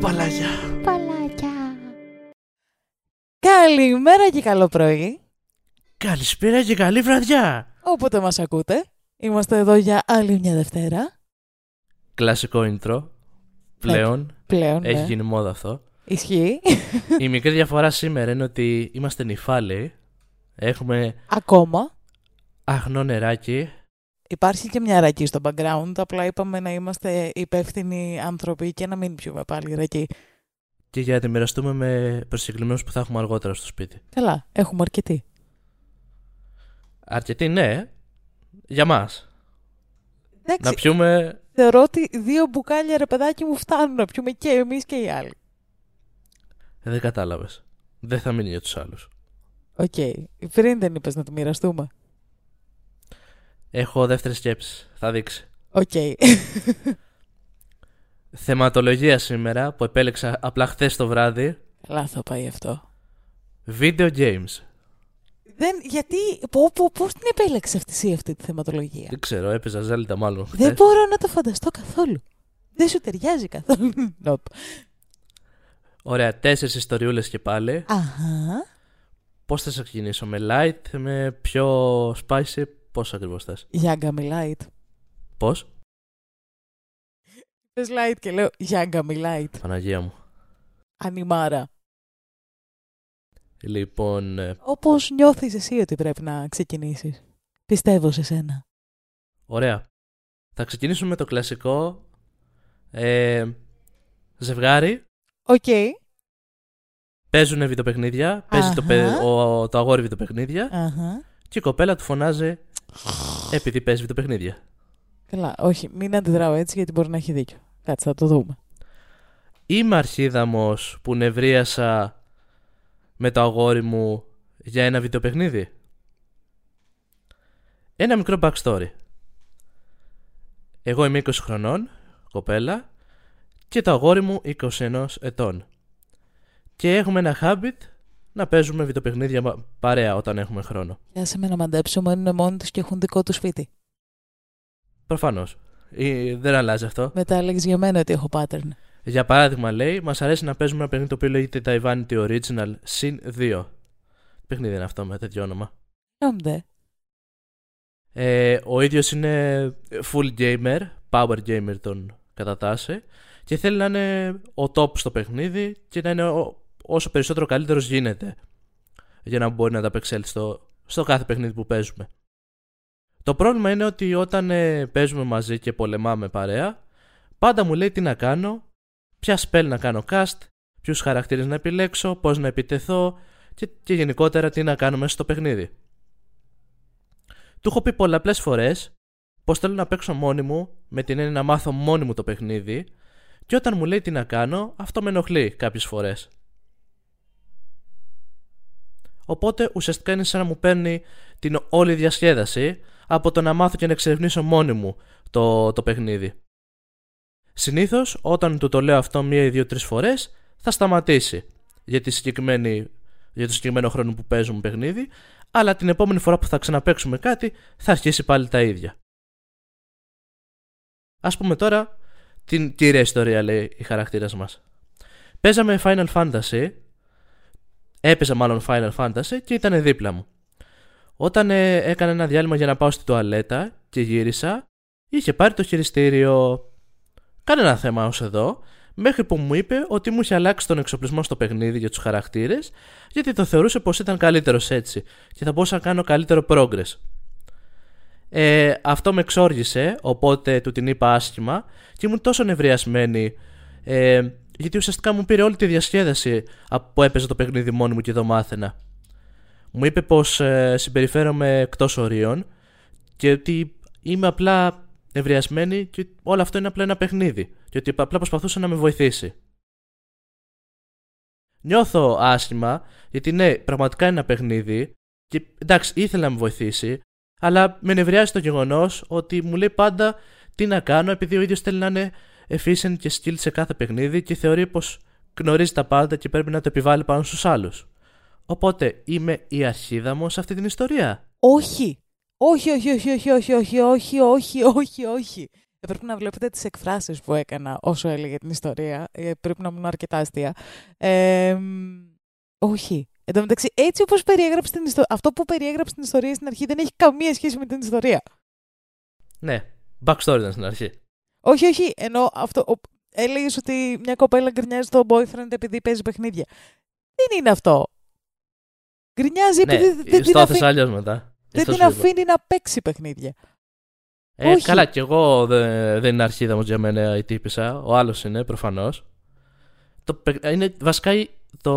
παλάκια. Παλάκια. Καλημέρα και καλό πρωί. Καλησπέρα και καλή βραδιά. Όποτε μας ακούτε. Είμαστε εδώ για άλλη μια Δευτέρα. Κλασικό intro. Πλέον. Πλέον, Έχει ναι. γίνει μόδα αυτό. Ισχύει. Η μικρή διαφορά σήμερα είναι ότι είμαστε νυφάλαιοι. Έχουμε Ακόμα. αγνό νεράκι. Υπάρχει και μια ρακή στο background. Απλά είπαμε να είμαστε υπεύθυνοι άνθρωποι και να μην πιούμε πάλι ρακή. Και για να τη μοιραστούμε με προσκεκλημένους που θα έχουμε αργότερα στο σπίτι. Καλά, έχουμε αρκετή. Αρκετοί ναι. Για μας. Εντάξει, Να πιούμε. θεωρώ ότι δύο μπουκάλια ρε παιδάκι μου φτάνουν να πιούμε και εμείς και οι άλλοι. Ε, Δεν κατάλαβες. Δεν θα μείνει για τους άλλους. Οκ. Πριν δεν είπες να το μοιραστούμε. Έχω δεύτερη σκέψη. Θα δείξει. Οκ. Θεματολογία σήμερα που επέλεξα απλά χθες το βράδυ. Καλά θα πάει αυτό. Video games. Δεν, γιατί, πω, πω, πώς την επέλεξες αυτή εσύ αυτή τη θεματολογία; Δεν ξέρω, έπαιζα Zelda μάλλον χθες. Δεν μπορώ να το φανταστώ καθόλου. Δεν σου ταιριάζει καθόλου. Nope. Ωραία, τέσσερις ιστοριούλες και πάλι. Αχα. Πώς θα σε ξεκινήσω, με light, με πιο spicy, πώς ακριβώς θες; Γιάγκαμι Light. Πώς, Πες Light και λέω Γιάγκαμι Light. Παναγία μου. Ανιμάρα. Λοιπόν, ε, Όπως νιώθεις εσύ ότι πρέπει να ξεκινήσεις; Πιστεύω σε σένα. ωραία. Θα ξεκινήσουμε με το κλασικό ε, ζευγάρι. Οκ. Παίζουν βιντεοπαιχνίδια. Παίζει το, παι- Αχα. ο, το αγόρι βιντεοπαιχνίδια. Αχα. Και η κοπέλα του φωνάζει επειδή παίζει βιντεοπαιχνίδια. Καλά, όχι, μην αντιδράω έτσι γιατί μπορεί να έχει δίκιο. Κάτσε, θα το δούμε. Είμαι αρχίδαμος που νευρίασα με το αγόρι μου για ένα βιντεοπαιχνίδι. Ένα μικρό backstory. Εγώ είμαι 20 χρονών, κοπέλα, και το αγόρι μου 21 ετών. Και έχουμε ένα habit να παίζουμε βιντεοπαιχνίδια μα- παρέα όταν έχουμε χρόνο. Για σε με να μαντέψω, μένουν μόνοι τους και έχουν δικό τους σπίτι. Προφανώς. Ε, Δεν αλλάζει αυτό. Μετά έλεγες για μένα ότι έχω pattern. Για παράδειγμα, λέει, μας αρέσει να παίζουμε ένα παιχνίδι το οποίο λέγεται Taiwanite Original Sin 2. Παιχνίδι είναι αυτό με τέτοιο όνομα. Νόμδε. Ε, ο ίδιος είναι full gamer, power gamer τον κατατάσσει και θέλει να είναι ο top στο παιχνίδι και να είναι ο- όσο περισσότερο καλύτερος γίνεται για να μπορεί να ανταπεξέλθει στο, στο κάθε παιχνίδι που παίζουμε. Το πρόβλημα είναι ότι όταν ε, παίζουμε μαζί και πολεμάμε παρέα, πάντα μου λέει τι να κάνω, ποια spell να κάνω cast, ποιους χαρακτήρες να επιλέξω, πώς να επιτεθώ και, και γενικότερα τι να κάνω μέσα στο παιχνίδι. Του έχω πει πολλαπλές φορές πως θέλω να παίξω μόνη μου, με την έννοια να μάθω μόνη μου το παιχνίδι, και όταν μου λέει τι να κάνω, αυτό με ενοχλεί κάποιες φορές. Οπότε ουσιαστικά είναι σαν να μου παίρνει την όλη διασκέδαση από το να μάθω και να εξερευνήσω μόνη μου το, το παιχνίδι. Συνήθως, όταν του το λέω αυτό μία ή δύο-τρει φορές, θα σταματήσει για, τη συγκεκριμένη, για το συγκεκριμένο χρόνο που παίζουμε παιχνίδι, αλλά την επόμενη φορά που θα ξαναπαίξουμε κάτι θα αρχίσει πάλι τα ίδια. Ας πούμε τώρα την κύρια ιστορία λέει η χαρακτήρας μας. Παίζαμε Final Fantasy, έπαιζα μάλλον Final Fantasy και ήταν δίπλα μου. Όταν ε, έκανα ένα διάλειμμα για να πάω στη τουαλέτα και γύρισα, είχε πάρει το χειριστήριο. Κανένα θέμα ως εδώ, μέχρι που μου είπε ότι μου είχε αλλάξει τον εξοπλισμό στο παιχνίδι για τους χαρακτήρες, γιατί το θεωρούσε πως ήταν καλύτερος έτσι και θα μπορούσα να κάνω καλύτερο progress. Ε, αυτό με εξόργησε, οπότε του την είπα άσχημα και ήμουν τόσο νευριασμένη ε, γιατί ουσιαστικά μου πήρε όλη τη διασκέδαση από που έπαιζε το παιχνίδι μόνη μου και το μάθαινα. Μου είπε πως ε, συμπεριφέρομαι εκτός ορίων και ότι είμαι απλά νευριασμένη και όλο αυτό είναι απλά ένα παιχνίδι και ότι απλά προσπαθούσε να με βοηθήσει. Νιώθω άσχημα γιατί ναι, πραγματικά είναι ένα παιχνίδι και εντάξει, ήθελα να με βοηθήσει, αλλά με νευριάζει το γεγονός ότι μου λέει πάντα τι να κάνω επειδή ο ίδιος θέλει να είναι efficient και skill σε κάθε παιχνίδι και θεωρεί πως γνωρίζει τα πάντα και πρέπει να το επιβάλλει πάνω στους άλλους. Οπότε είμαι η αρχίδα μου σε αυτή την ιστορία; Όχι. Όχι, όχι, όχι, όχι, όχι, όχι, όχι, όχι, όχι, όχι. Ε, πρέπει να βλέπετε τις εκφράσεις που έκανα όσο έλεγε την ιστορία. Ε, πρέπει να ήμουν αρκετά αστεία. Ε, μ, όχι. Εν τω μεταξύ, έτσι όπως περιέγραψε την ιστορία, αυτό που περιέγραψε την ιστορία στην αρχή δεν έχει καμία σχέση με την ιστορία. Ναι, backstory ήταν στην αρχή. Όχι, όχι. Ενώ αυτό. Έλεγες ότι μια κοπέλα γκρινιάζει στον boyfriend επειδή παίζει παιχνίδια. Δεν είναι αυτό. Γκρινιάζει Ναι, επειδή δεν- δεν την, στο αφή... έθεσα αλλιώς μετά. δεν Αυτό την σου είπα. αφήνει να παίξει παιχνίδια. Ε, Όχι. καλά, κι εγώ δεν, δεν είναι αρχίδα μου για μένα η τύπησα. Ο άλλος είναι προφανώς. Το, παι- είναι, βασικά η- το,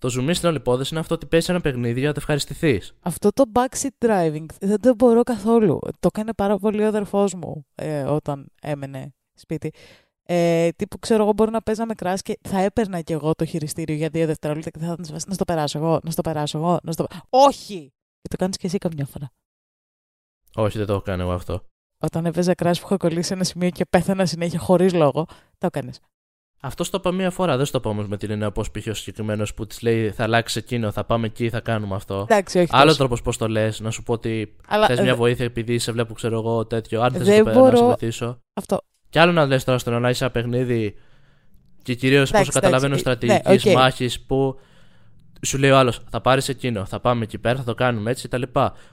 το ζουμί στην όλη υπόθεση είναι αυτό ότι παίζει ένα παιχνίδι για να το ευχαριστηθείς. Αυτό το backseat driving δεν το μπορώ καθόλου. Το έκανε πάρα πολύ ο αδερφός μου ε, όταν έμενε σπίτι. Ε, τύπου ξέρω εγώ μπορεί να παίζαμε κράση και θα έπαιρνα κι εγώ το χειριστήριο για δύο δευτερόλεπτα και θα ήταν σε φάση, να στο περάσω εγώ, να στο περάσω εγώ, να στο... Όχι! Και το κάνεις και εσύ καμιά φορά. Όχι, δεν το έχω κάνει εγώ αυτό. Όταν έπαιζα Crash που είχα κολλήσει σε ένα σημείο και πέθαινα συνέχεια χωρίς λόγο, το έκανες. Αυτός το είπα μία φορά. Δεν στο είπα όμως με την έννοια πώς πήγε ο συγκεκριμένος που της λέει θα αλλάξει εκείνο, θα πάμε εκεί, θα κάνουμε αυτό. Εντάξει, όχι Άλλο τόσο. τρόπος πώς το λες, να σου πω ότι Αλλά θες μια ε, βοήθεια επειδή σε βλέπω, ξέρω εγώ, τέτοιο. Αν θες Δεν να, μπορώ- να σε βοηθήσω. αυτό. Κι άλλο να λες τώρα στο να είσαι ένα παιχνίδι και κυρίως Εντάξει, πόσο καταλαβαίνω εντάξει, στρατηγικής ναι, οκ. μάχης που σου λέει ο άλλος, θα πάρεις εκείνο, θα πάμε εκεί πέρα, θα το κάνουμε έτσι κτλ.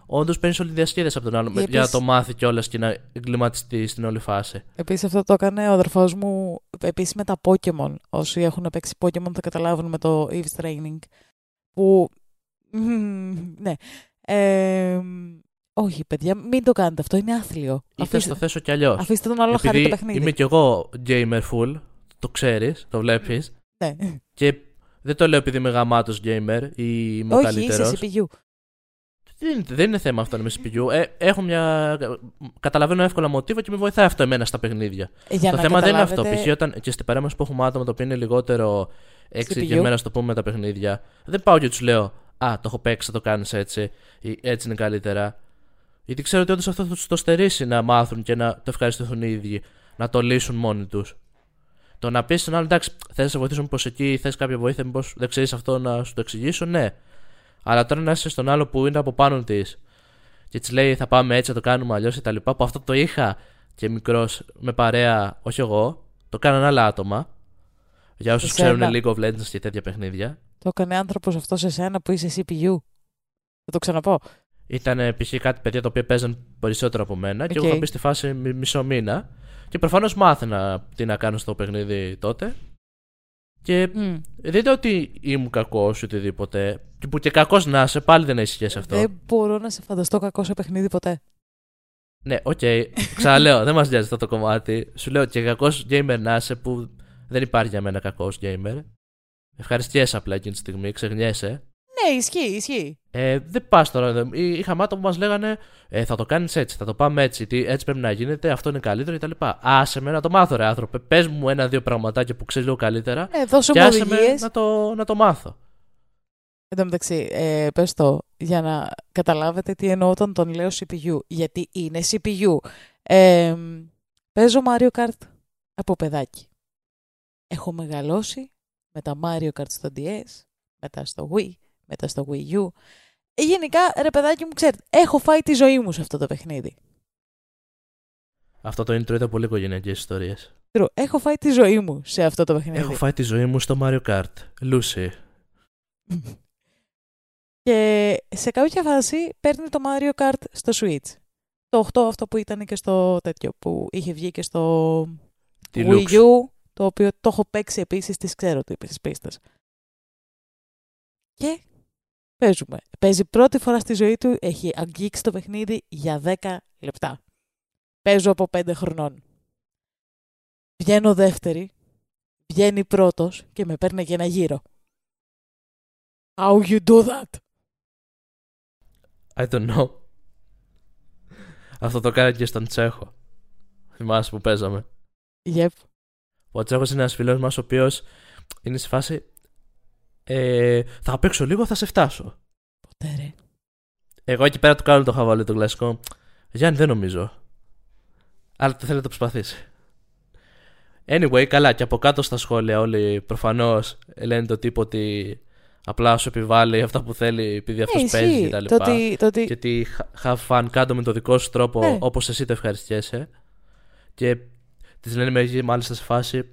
Όντως παίρνεις όλη τη διασκέδαση από τον άλλο με- Επίσης- για να το μάθει κιόλας και να εγκληματιστεί στην όλη φάση. Επίσης αυτό το έκανε ο αδερφός μου επίσης με τα Pokemon. Όσοι έχουν παίξει Pokemon θα καταλάβουν με το Eve's Training. Που. μμμ, ναι. Ε, όχι, παιδιά, μην το κάνετε αυτό. Είναι άθλιο. Ή θες Αφήστε, το θέσω κι αλλιώς. αφήστε τον άλλο να χαρεί Επειδή το παιχνίδι. είμαι κι εγώ gamer full, το ξέρεις, το βλέπεις. Ναι. Και δεν το λέω επειδή είμαι γαμάτος gamer ή είμαι όχι, καλύτερος. είσαι CPU. Δεν, δεν είναι θέμα αυτό να είμαι CPU. Ε, έχω μια. Καταλαβαίνω εύκολα μοτίβα και με βοηθάει αυτό εμένα στα παιχνίδια. Ε, Για το να θέμα δεν είναι αυτό. καταλάβετε- Π.χ. όταν και στην παρέμβαση που έχουμε άτομα το οποίο είναι λιγότερο εξειδικευμένα, CPU. στο πούμε, με τα παιχνίδια, δεν πάω και τους λέω Α, το έχω παίξει, θα το κάνεις έτσι, ή έτσι είναι καλύτερα. Γιατί ξέρω ότι όντως αυτό θα τους το στερήσει να μάθουν και να το ευχαριστηθούν οι ίδιοι, να το λύσουν μόνοι τους. Το να πεις στον άλλο, εντάξει, θες να σε βοηθήσω μήπως εκεί, θες κάποια βοήθεια, μήπως δεν ξέρεις αυτό να σου το εξηγήσω, ναι. Αλλά τώρα να είσαι στον άλλο που είναι από πάνω της και της λέει θα πάμε έτσι, θα το κάνουμε αλλιώς κτλ. Που αυτό το είχα και μικρός με παρέα, όχι εγώ, το κάναν άλλα άτομα. Για όσους Εσένα. ξέρουν League of Legends και τέτοια παιχνίδια. Το έκανε άνθρωπος αυτό σε σένα που είσαι CPU. Θα το ξαναπώ. Ήταν π.χ. κάτι παιδιά τα οποία παίζαν περισσότερο από μένα και εγώ Οκ. είχα μπει στη φάση μι- μισό μήνα. Και προφανώς μάθαινα τι να κάνω στο παιχνίδι τότε. Και Μμ. δεν είναι ότι ήμουν κακός ή οτιδήποτε. Και που και κακός να είσαι, πάλι δεν έχει σχέση αυτό. Δεν μπορώ να σε φανταστώ κακό σε παιχνίδι ποτέ. Ναι, οκ. Ξαναλέω, δεν μας νοιάζει αυτό το κομμάτι. Σου λέω και κακός gamer να είσαι που δεν υπάρχει για μένα κακός gamer. Ευχαριστιέσαι απλά εκείνη τη στιγμή, ξεχνιέσαι. Ναι, ισχύει, ισχύει. Ε, δεν πας τώρα. δεν- εί- Είχαμε άτομα που μας λέγανε ε, Θα το κάνεις έτσι, θα το πάμε έτσι, τι, έτσι πρέπει να γίνεται, αυτό είναι καλύτερο κτλ. Άσε με να το μάθω, ρε άνθρωπε. Πες μου ένα-δύο πραγματάκια που ξέρεις λίγο καλύτερα Ναι, δώσε και μου άσε με οδηγίες. να το, να το μάθω. Εν τω μεταξύ, ε, πες το για να καταλάβετε τι εννοώ όταν τον λέω CPU. Γιατί είναι CPU. Ε, παίζω Mario Kart από παιδάκι. Έχω μεγαλώσει με τα Mario Kart στο DS, μετά στο Wii, μετά στο Wii U. Ε, γενικά, ρε παιδάκι μου, ξέρετε, έχω φάει τη ζωή μου σε αυτό το παιχνίδι. Αυτό το intro ήταν πολύ οικογενειακές ιστορίες. True, Έχω φάει τη ζωή μου σε αυτό το παιχνίδι. Έχω φάει τη ζωή μου στο Mario Kart. Lucy. Και σε κάποια φάση παίρνει το Mario Kart στο Switch. Το 8 αυτό που ήταν και στο τέτοιο, που είχε βγει και στο Τη Wii Lux. U, το οποίο το έχω παίξει επίσης, τις ξέρω τις πίστες. Και παίζουμε. Παίζει πρώτη φορά στη ζωή του, έχει αγγίξει το παιχνίδι για 10 λεπτά. Παίζω από 5 χρονών. Βγαίνω δεύτερη, βγαίνει πρώτος και με παίρνει για ένα γύρο. How you do that? I don't know. Αυτό το κάνει και στον Τσέχο. Θυμάσαι που παίζαμε. Yep. Ο Τσέχος είναι ένας φίλος μας ο οποίος είναι σε φάση. Ε, θα παίξω λίγο, θα σε φτάσω. Ποτέ ρε. Εγώ εκεί πέρα του κάνω το χαβαλέ το κλασικό. Γιάννη, δεν νομίζω. Αλλά το θέλει να το προσπαθήσει. Anyway, καλά, και από κάτω στα σχόλια όλοι προφανώς λένε το τύπο ότι απλά σου επιβάλλει αυτά που θέλει επειδή αυτός Ναι, παίζει ισχύει. κτλ. Το ότι, το ότι Και ότι have fun, κάτω με το δικό σου τρόπο Ναι. όπως εσύ το ευχαριστιέσαι. Και τη λένε μερικοί μάλιστα σε φάση.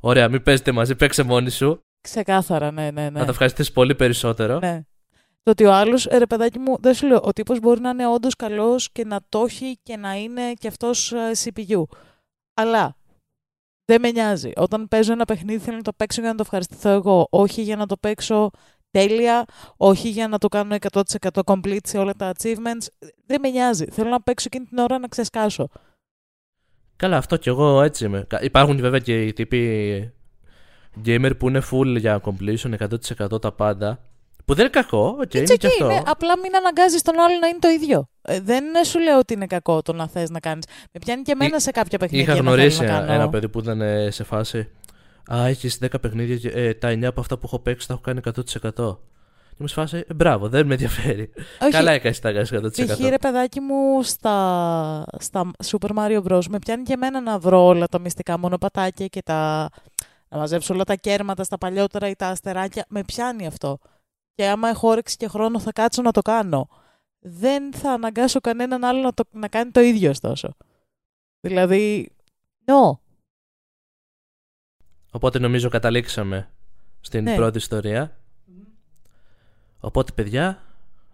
Ωραία, μην παίζετε μαζί, παίξε μόνοι σου. Ξεκάθαρα, ναι, ναι, ναι. Να το ευχαριστήσεις πολύ περισσότερο. Ναι. Το ότι ο άλλος, ρε παιδάκι μου, δεν σου λέω, ο τύπος μπορεί να είναι όντως καλός και να το έχει και να είναι και αυτός CPU. Αλλά δεν με νοιάζει. Όταν παίζω ένα παιχνίδι θέλω να το παίξω για να το ευχαριστηθώ εγώ. Όχι για να το παίξω τέλεια, όχι για να το κάνω 100% complete σε όλα τα achievements. Δεν με νοιάζει. Θέλω να παίξω εκείνη την ώρα να ξεσκάσω. Καλά, αυτό κι εγώ έτσι είμαι. Υπάρχουν βέβαια και οι τύποι gamer που είναι full για completion 100% τα πάντα. Που δεν είναι κακό, okay, είναι και αυτό. Είναι. Απλά μην αναγκάζεις τον άλλο να είναι το ίδιο. Ε, δεν σου λέω ότι είναι κακό το να θες να κάνεις. Με πιάνει και εμένα σε κάποια παιχνίδια. Είχα γνωρίσει ένα, ένα παιδί που ήταν ε, σε φάση. Α, έχεις 10 παιχνίδια. Ε, τα 9 από αυτά που έχω παίξει τα έχω κάνει 100%. Και μου σφάσε, ε, μπράβο, δεν με ενδιαφέρει. Όχι. Καλά έκανε τα κάνει 100%. Και ρε παιδάκι μου στα, στα Super Mario Bros. Με πιάνει και εμένα να βρω όλα τα μυστικά μονοπατάκια και τα. Να μαζέψω όλα τα κέρματα στα παλιότερα ή τα αστεράκια. Με πιάνει αυτό. Και άμα έχω όρεξη και χρόνο θα κάτσω να το κάνω. Δεν θα αναγκάσω κανέναν άλλο να, το, να κάνει το ίδιο ωστόσο. Δηλαδή, no. Οπότε νομίζω καταλήξαμε στην ναι. πρώτη ιστορία. Οπότε, παιδιά,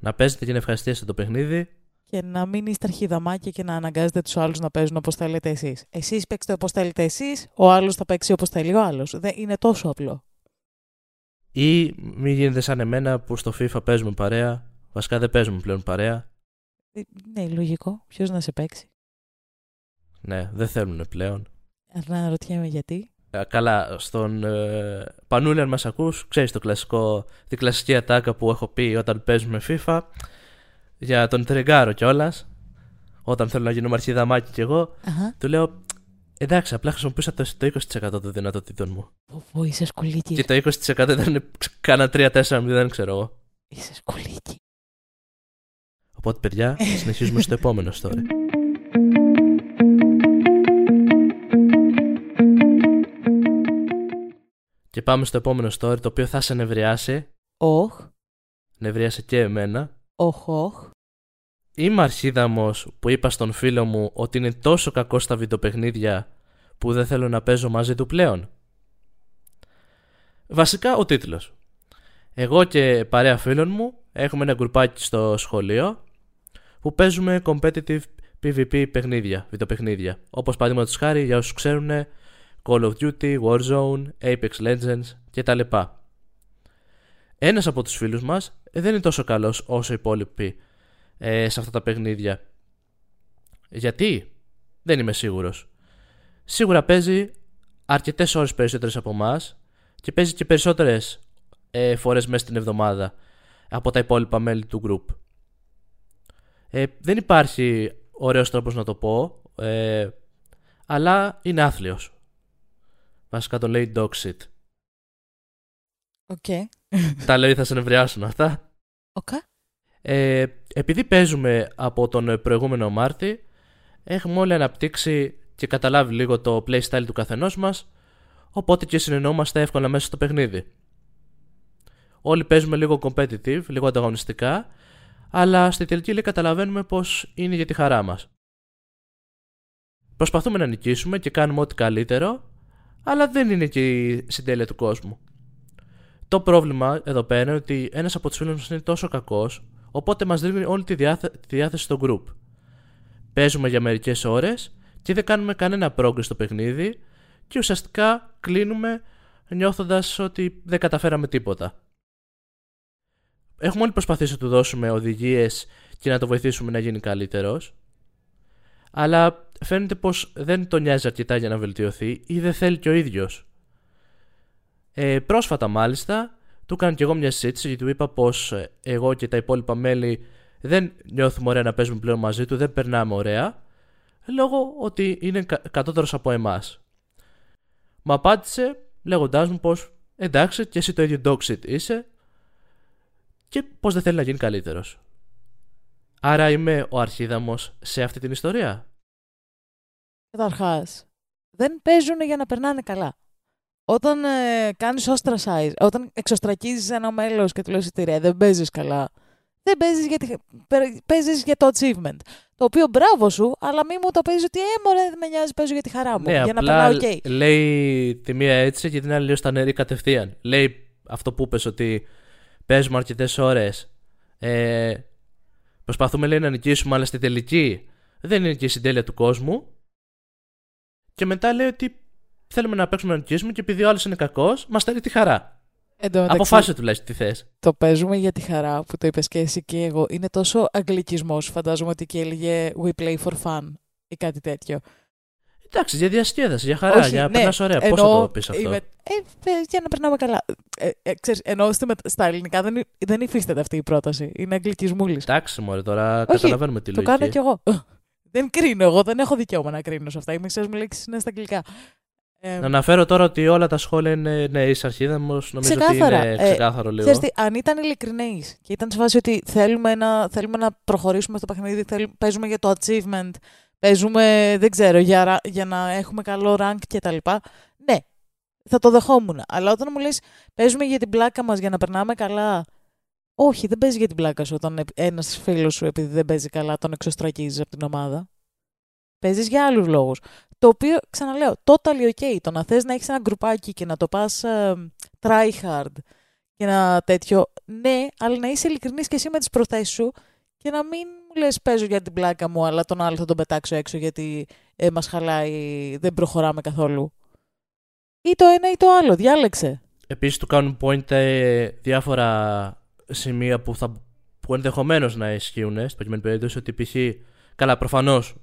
να παίζετε και να ευχαριστήσετε το παιχνίδι. Και να μην είστε αρχιδαμάκια και να αναγκάζετε τους άλλους να παίζουν όπως θέλετε εσείς. Εσείς παίξτε όπως θέλετε εσείς, ο άλλος θα παίξει όπως θέλει ο άλλος. Είναι τόσο απλό. Ή μην γίνετε σαν εμένα που στο FIFA παίζουμε παρέα. Βασικά δεν παίζουμε πλέον παρέα. Ε, ναι, λογικό. Ποιος να σε παίξει; Ναι, δεν θέλουν πλέον. Αλλά ρωτιέμαι γιατί. Ε, καλά, στον ε, Πανούλη, αν μας ακούς, ξέρεις το κλασικό, την κλασική ατάκα που έχω πει όταν παίζουμε FIFA. Για τον Τρεγκάρο κιόλας. Όταν θέλω να γίνω αρχιδαμάκι κι εγώ, uh-huh. του λέω Εντάξει, απλά χρησιμοποιούσα το, 20% των δυνατοτήτων μου. Πω, είσαι σκολίκι. Και το 20% ήταν κάνα 3-4-0, ξέρω εγώ. Είσαι σκολίκι. Οπότε, παιδιά, συνεχίζουμε στο επόμενο story. Και πάμε στο επόμενο story, το οποίο θα σε νευριάσει. Όχ. Νευριάσε και εμένα. Όχ, όχ. Είμαι αρχίδαμος που είπα στον φίλο μου ότι είναι τόσο κακό στα βιντεοπαιχνίδια που δεν θέλω να παίζω μαζί του πλέον. Βασικά ο τίτλος. Εγώ και παρέα φίλων μου έχουμε ένα γκρουπάκι στο σχολείο που παίζουμε competitive PvP παιχνίδια, βιντεοπαιχνίδια. Όπως παραδείγματος χάρη για όσους ξέρουν Call of Duty, Warzone, Apex Legends κτλ. Ένας από τους φίλους μας δεν είναι τόσο καλός όσο οι υπόλοιποι ε, σε αυτά τα παιχνίδια. Γιατί; Δεν είμαι σίγουρος. Σίγουρα παίζει αρκετές ώρες περισσότερες από εμάς και παίζει και περισσότερες ε, φορές μέσα στην εβδομάδα από τα υπόλοιπα μέλη του group. Ε, δεν υπάρχει ωραίος τρόπος να το πω, ε, αλλά είναι άθλιος. Βασικά το λέει dog shit. Οκ. Okay. Τα λέει θα σε νευριάσουν αυτά. Okay. Ε, επειδή παίζουμε από τον προηγούμενο Μάρτι, έχουμε όλοι αναπτύξει και καταλάβει λίγο το playstyle του καθενός μας, οπότε και συνεννοούμαστε εύκολα μέσα στο παιχνίδι. Όλοι παίζουμε λίγο competitive, λίγο ανταγωνιστικά, αλλά στη τελική λέει καταλαβαίνουμε πως είναι για τη χαρά μας. Προσπαθούμε να νικήσουμε και κάνουμε ό,τι καλύτερο, αλλά δεν είναι και η συντέλεια του κόσμου. Το πρόβλημα εδώ πέρα είναι ότι ένας από τους φίλους μας είναι τόσο κακός Οπότε μας δίνει όλη τη, τη διάθεση στο group. Παίζουμε για μερικές ώρες και δεν κάνουμε κανένα progress στο παιχνίδι και ουσιαστικά κλείνουμε νιώθοντας ότι δεν καταφέραμε τίποτα. Έχουμε όλοι προσπαθήσει να του δώσουμε οδηγίες και να το βοηθήσουμε να γίνει καλύτερος. Αλλά φαίνεται πως δεν τον νοιάζει αρκετά για να βελτιωθεί ή δεν θέλει και ο ίδιος. Ε, πρόσφατα μάλιστα του έκανα και εγώ μια συζήτηση γιατί του είπα πως ε, εγώ και τα υπόλοιπα μέλη δεν νιώθουμε ωραία να παίζουμε πλέον μαζί του, δεν περνάμε ωραία, λόγω ότι είναι κατώτερος από εμάς. Μα απάντησε λέγοντάς μου πως εντάξει και εσύ το ίδιο dog shit είσαι και πως δεν θέλει να γίνει καλύτερος. Άρα είμαι ο αρχίδαμος σε αυτή την ιστορία. Καταρχάς, δεν παίζουν για να περνάνε καλά όταν ε, κάνεις ostracize, όταν εξωστρακίζεις ένα μέλος και του λες ότι ρε δεν παίζεις καλά, Δεν παίζεις για, τη... παίζεις για το achievement. Το οποίο μπράβο σου, αλλά μη μου το παίζει ότι ε, μωρέ, δεν με νοιάζει, παίζω για τη χαρά μου. Ναι, για απλά να περνάω ok. λέει τη μία έτσι και την άλλη λέει στα νερή κατευθείαν. Λέει αυτό που είπες ότι παίζουμε αρκετές ώρες. Ε, προσπαθούμε λέει να νικήσουμε, αλλά στη τελική δεν είναι και η συντέλεια του κόσμου. Και μετά λέει ότι θέλουμε να παίξουμε να νικήσουμε και επειδή ο άλλος είναι κακός, μας στέλνει τη χαρά. Εν τω μεταξύ, Αποφάσισε τουλάχιστον τι θες. Το παίζουμε για τη χαρά που το είπες και εσύ και εγώ. Είναι τόσο αγγλικισμός, φαντάζομαι ότι και έλεγε We play for fun ή κάτι τέτοιο. Εντάξει, για διασκέδαση, για χαρά, Όχι, για να ναι, περνάς ωραία. Πώς θα εννοώ, το πεις αυτό; είμαι- ε, ε, για να περνάμε καλά. Ε, ε, ξέρεις, ενώ στη μετα- στα ελληνικά δεν, υ- δεν υφίσταται αυτή η πρόταση. Είναι αγγλικισμούλης. Εντάξει, μωρέ, τώρα Όχι, καταλαβαίνουμε τη Το λογική. κάνω κι εγώ. δεν κρίνω εγώ, δεν έχω δικαίωμα να κρίνω σε αυτά. Οι μισές μου λέξεις είναι στα αγγλικά. Ε, Να αναφέρω τώρα ότι όλα τα σχόλια είναι ναι, είσαι αρχίδαμος. Νομίζω Ξεκάθαρα. ότι είναι Ε, ξεκάθαρο λίγο. Ξέρεις τι, αν ήταν ειλικρινείς και ήταν σε φάση ότι θέλουμε να, θέλουμε να προχωρήσουμε στο παιχνίδι, θέλ- παίζουμε για το achievement, παίζουμε, δεν ξέρω, για, ρα- για να έχουμε καλό rank κτλ. Ναι, θα το δεχόμουν. Αλλά όταν μου λες παίζουμε για την πλάκα μας για να περνάμε καλά, όχι, δεν παίζει για την πλάκα σου όταν ένας φίλος σου, επειδή δεν παίζει καλά, τον εξωστρακίζεις από την ομάδα. Παίζεις για άλλους λόγους. Το οποίο, ξαναλέω, totally ok. Το να θες να έχεις ένα γκρουπάκι και να το πας try hard και να τέτοιο. Ναι, αλλά να είσαι ειλικρινής και εσύ με τις προθέσεις σου και να μην μου λες παίζω για την πλάκα μου, αλλά τον άλλο θα τον πετάξω έξω γιατί ε, μας χαλάει, δεν προχωράμε καθόλου. Ή το ένα ή το άλλο, διάλεξε. Επίσης του κάνουν point ε, διάφορα σημεία που, θα, που ενδεχομένως να ισχύουν στην προκειμένη περίπτωση. Ότι π.χ. Καλά, προφανώς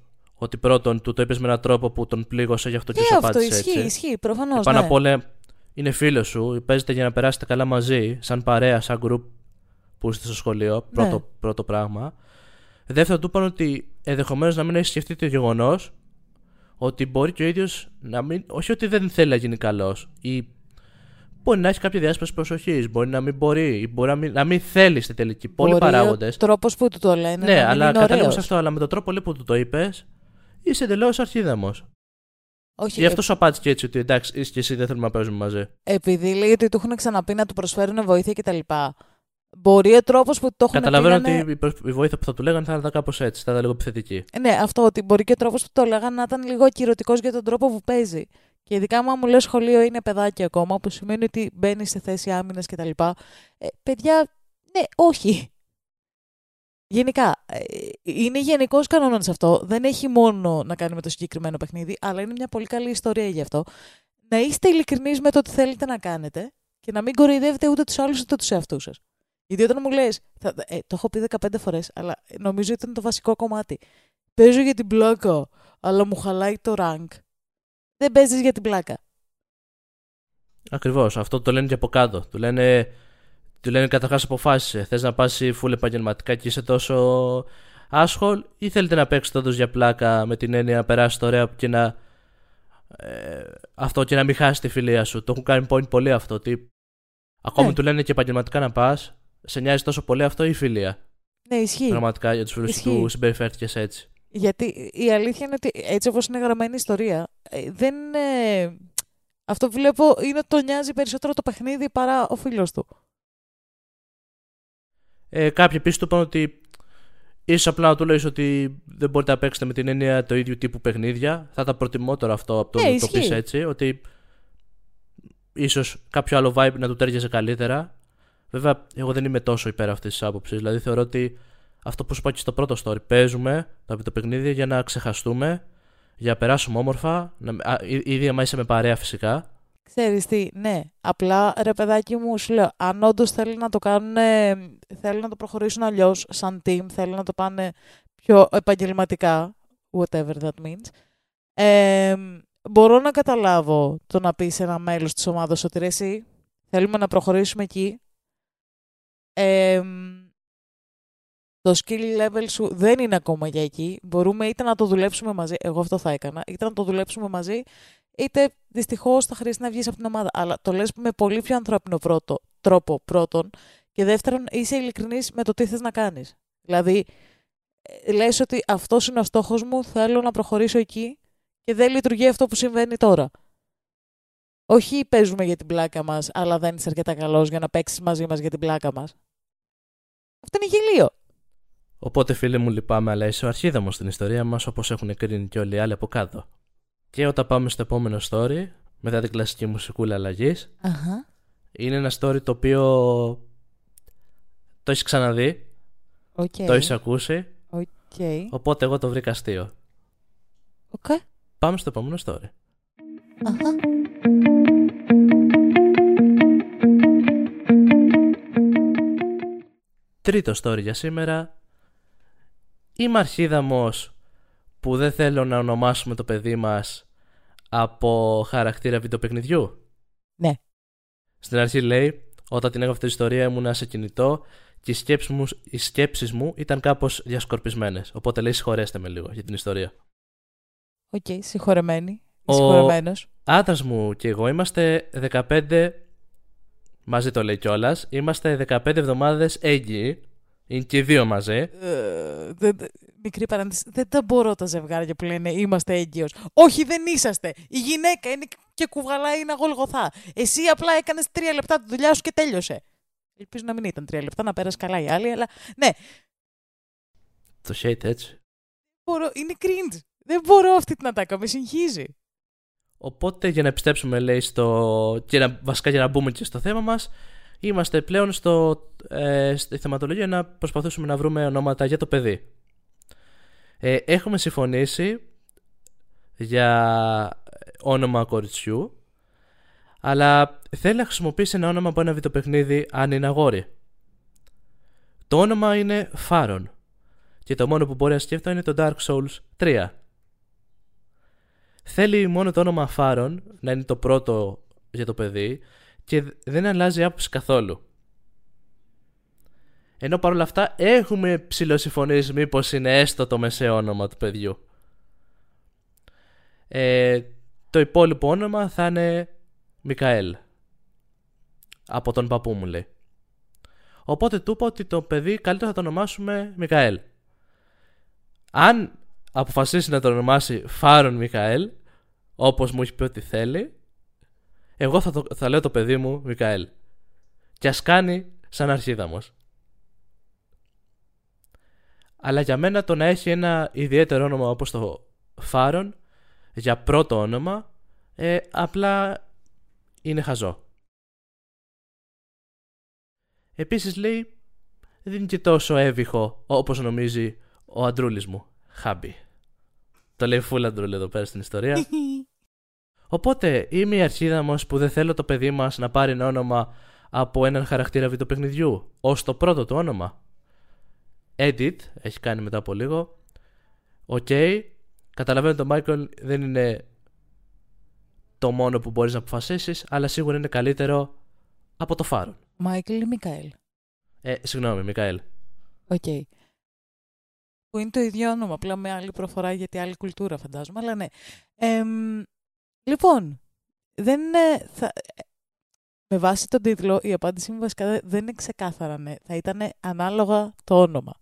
ότι πρώτον του το είπες με έναν τρόπο που τον πλήγωσε, γι' αυτό και Και σου αυτό απάντησε ισχύει, έτσι. ισχύει, προφανώς. Πάνω ναι. απ' όλα είναι φίλος σου, παίζετε για να περάσετε καλά μαζί, σαν παρέα, σαν group που είστε στο σχολείο. Πρώτο, Ναι. πρώτο πράγμα. Δεύτερον, του είπαν ότι ενδεχομένως να μην έχει σκεφτεί το γεγονός ότι μπορεί και ο ίδιος να μην. Όχι ότι δεν θέλει να γίνει καλός. Ή μπορεί να έχει κάποια διάσπαση προσοχής. Μπορεί να μην μπορεί. Ή μπορεί να μην, να μην θέλει στη τελική. Πολλοί Μπορεί παράγοντες. Ο τρόπος που του το λένε. Ναι, να μην αλλά είναι καταλήγω ωραίος. σε αυτό. Αλλά με τον τρόπο λέει, που του το είπες, είσαι εντελώς αρχίδαμος. Όχι, Γι' αυτό σου απάντησε και έτσι ότι εντάξει, είσαι και εσύ δεν θέλουμε να παίζουμε μαζί. επειδή λέει ότι του έχουν ξαναπεί να του προσφέρουν βοήθεια κτλ. Μπορεί ο τρόπος που το έχουν Καταλαβαίνω πει. να είναι- ότι η προσ- η βοήθεια που θα του λέγανε θα ήταν κάπως έτσι, θα ήταν λίγο επιθετική. Ναι, αυτό ότι μπορεί και ο τρόπος που το λέγανε να ήταν λίγο ακυρωτικός για τον τρόπο που παίζει. Και ειδικά μου λέει σχολείο είναι παιδάκι ακόμα, που σημαίνει ότι μπαίνεις σε θέση άμυνας κτλ. Ε, παιδιά, ναι, όχι. Γενικά, ε, είναι γενικός κανόνας αυτό. Δεν έχει μόνο να κάνει με το συγκεκριμένο παιχνίδι, αλλά είναι μια πολύ καλή ιστορία γι' αυτό. Να είστε ειλικρινείς με το τι θέλετε να κάνετε και να μην κοροϊδεύετε ούτε τους άλλους ούτε τους εαυτούς σας. Γιατί όταν μου λες, ε, το έχω πει 15 φορές, αλλά νομίζω ότι ήταν το βασικό κομμάτι. Παίζω για την πλάκα, αλλά μου χαλάει το rank. Δεν παίζεις για την πλάκα. Ακριβώς. Αυτό το λένε και από κάτω. Του λένε, του λένε καταρχάς αποφάσισε. Θες να πας full επαγγελματικά και είσαι τόσο άσχολ, ή θέλετε να παίξετε όντως για πλάκα με την έννοια να περάσεις το ωραία και να. Ε, αυτό και να μην χάσεις τη φιλία σου. Το έχουν κάνει point πολύ αυτό. Ότι ακόμη Ναι. του λένε και επαγγελματικά να πας, σε νοιάζει τόσο πολύ αυτό ή η φιλία; Ναι, ισχύει. Πραγματικά για τους φίλους Ισχύει. του συμπεριφέρθηκες έτσι. Γιατί η αλήθεια είναι ότι έτσι όπως είναι γραμμένη η ιστορία, ε, δεν είναι... Αυτό που βλέπω είναι ότι τον νοιάζει περισσότερο το παιχνίδι παρά ο φίλος του. Ε, κάποιοι επίση του είπαν ότι ίσως απλά να του λέει ότι δεν μπορείτε να παίξετε με την έννοια το ίδιο τύπου παιχνίδια. Θα ήταν προτιμότερο αυτό από το Ναι, να το ισχύει. πεις έτσι. Ότι ίσως κάποιο άλλο vibe να του τέριαζε καλύτερα. Βέβαια, εγώ δεν είμαι τόσο υπέρ αυτής της άποψης. Δηλαδή, θεωρώ ότι αυτό που σου είπα και στο πρώτο story, παίζουμε το, το παιχνίδι για να ξεχαστούμε, για να περάσουμε όμορφα. Να, α, ή- ήδη άμα είσαι με παρέα φυσικά. Ξέρεις τι, ναι. Απλά ρε παιδάκι μου, σου λέω, αν όντως θέλει να το κάνουν, ε, θέλει να το προχωρήσουν αλλιώς, σαν team, θέλει να το πάνε πιο επαγγελματικά, whatever that means, ε, μπορώ να καταλάβω το να πεις σε ένα μέλος της ομάδας ότι ρε εσύ, θέλουμε να προχωρήσουμε εκεί. Ε, το skill level σου δεν είναι ακόμα για εκεί. Μπορούμε είτε να το δουλέψουμε μαζί, εγώ αυτό θα έκανα, είτε να το δουλέψουμε μαζί, είτε δυστυχώς θα χρειαστεί να βγεις από την ομάδα. Αλλά το λες με πολύ πιο ανθρώπινο πρώτο, τρόπο πρώτον. Και δεύτερον, είσαι ειλικρινής με το τι θες να κάνεις. Δηλαδή, ε, λες ότι αυτός είναι ο στόχος μου, θέλω να προχωρήσω εκεί και δεν λειτουργεί αυτό που συμβαίνει τώρα. Όχι παίζουμε για την πλάκα μας, αλλά δεν είσαι αρκετά καλός για να παίξεις μαζί μας για την πλάκα μας. Αυτό είναι γελίο. Οπότε, φίλε μου, λυπάμαι, αλλά είσαι ο αρχίδαμος στην ιστορία μας, όπως έχουν κρίνει και όλοι οι άλλοι από κάτω. Και όταν πάμε στο επόμενο story, μετά την κλασική μουσικούλα αλλαγής, Αχα. είναι ένα story το οποίο το έχεις ξαναδεί, Οκ. το έχεις ακούσει, Οκ. οπότε εγώ το βρήκα αστείο. Οκ. Πάμε στο επόμενο story. Αχα. Τρίτο story για σήμερα. Είμαι αρχίδαμος που δεν θέλω να ονομάσουμε το παιδί μας από χαρακτήρα βιντεοπαιχνιδιού. Ναι. Στην αρχή λέει, όταν την έγραφε αυτή η ιστορία ήμουνα σε κινητό και οι σκέψεις μου, οι σκέψεις μου ήταν κάπως διασκορπισμένες. Οπότε λέει συγχωρέστε με λίγο για την ιστορία. Οκ. Συγχωρεμένη. Ο- Συγχωρεμένος. Άντρας μου και εγώ είμαστε 15, μαζί το λέει κιόλας, είμαστε 15 εβδομάδες έγκυοι. Είναι και οι δύο μαζί. Ε, δεν- δεν- μικρή παρένθεση. Δεν τα μπορώ τα ζευγάρια που λένε είμαστε έγκυος. Όχι, δεν είσαστε. Η γυναίκα είναι και κουβαλάει ένα γολγοθά. Εσύ απλά έκανες τρία λεπτά τη δουλειά σου και τέλειωσε. Ελπίζω να μην ήταν τρία λεπτά, να πέρασε καλά η άλλη, αλλά ναι, Το hate έτσι. μπορώ, είναι cringe. Δεν μπορώ αυτή την ατάκα, με συγχύζει. Οπότε για να επιστρέψουμε λέει στο... και να, βασικά για να μπούμε και στο θέμα μας είμαστε πλέον στο, ε, στη θεματολογία να προσπαθήσουμε να βρούμε ονόματα για το παιδί. Ε, έχουμε συμφωνήσει για όνομα κοριτσιού αλλά θέλει να χρησιμοποιήσει ένα όνομα από ένα βιντεοπαιχνίδι αν είναι αγόρι. Το όνομα είναι Φάρον και το μόνο που μπορεί να σκέφτεται είναι το Dark Souls 3. Θέλει μόνο το όνομα Φάρον να είναι το πρώτο για το παιδί και δεν αλλάζει άποψη καθόλου. Ενώ παρόλα αυτά έχουμε ψηλοσυμφωνήσει μήπως είναι έστω το μεσαίο όνομα του παιδιού. Ε, το υπόλοιπο όνομα θα είναι Μικαέλ. Από τον παππού μου λέει. Οπότε του είπα ότι το παιδί καλύτερα θα το ονομάσουμε Μικαέλ. Αν αποφασίσει να το ονομάσει Φάρον Μικαέλ, όπως μου έχει πει ότι θέλει, εγώ θα, το, θα λέω το παιδί μου Μικαέλ. Και ας κάνει σαν αρχίδαμος. Αλλά για μένα το να έχει ένα ιδιαίτερο όνομα όπως το Φάρον, για πρώτο όνομα, ε, απλά είναι χαζό. Επίσης λέει, δεν είναι και τόσο έβυχο όπως νομίζει ο αντρούλης μου, Χάμπι. Το λέει φούλ αντρούλη εδώ πέρα στην ιστορία. Οπότε είμαι η αρχίδαμος που δεν θέλω το παιδί μας να πάρει ένα όνομα από έναν χαρακτήρα βιντεοπαιχνιδιού ως το πρώτο του όνομα. Edit, έχει κάνει μετά από λίγο. Οκ, καταλαβαίνω το Michael δεν είναι το μόνο που μπορείς να αποφασίσεις, αλλά σίγουρα είναι καλύτερο από το Φάρον. Μάικλ ή Μικαέλ; Ε, συγγνώμη, Μικαέλ. Οκ. Που είναι το ίδιο όνομα, απλά με άλλη προφορά γιατί άλλη κουλτούρα φαντάζομαι, αλλά ναι. Εμ, λοιπόν, δεν είναι... Θα, με βάση τον τίτλο, η απάντησή μου βασικά δεν είναι ξεκάθαρα ναι. Θα ήταν ανάλογα το όνομα.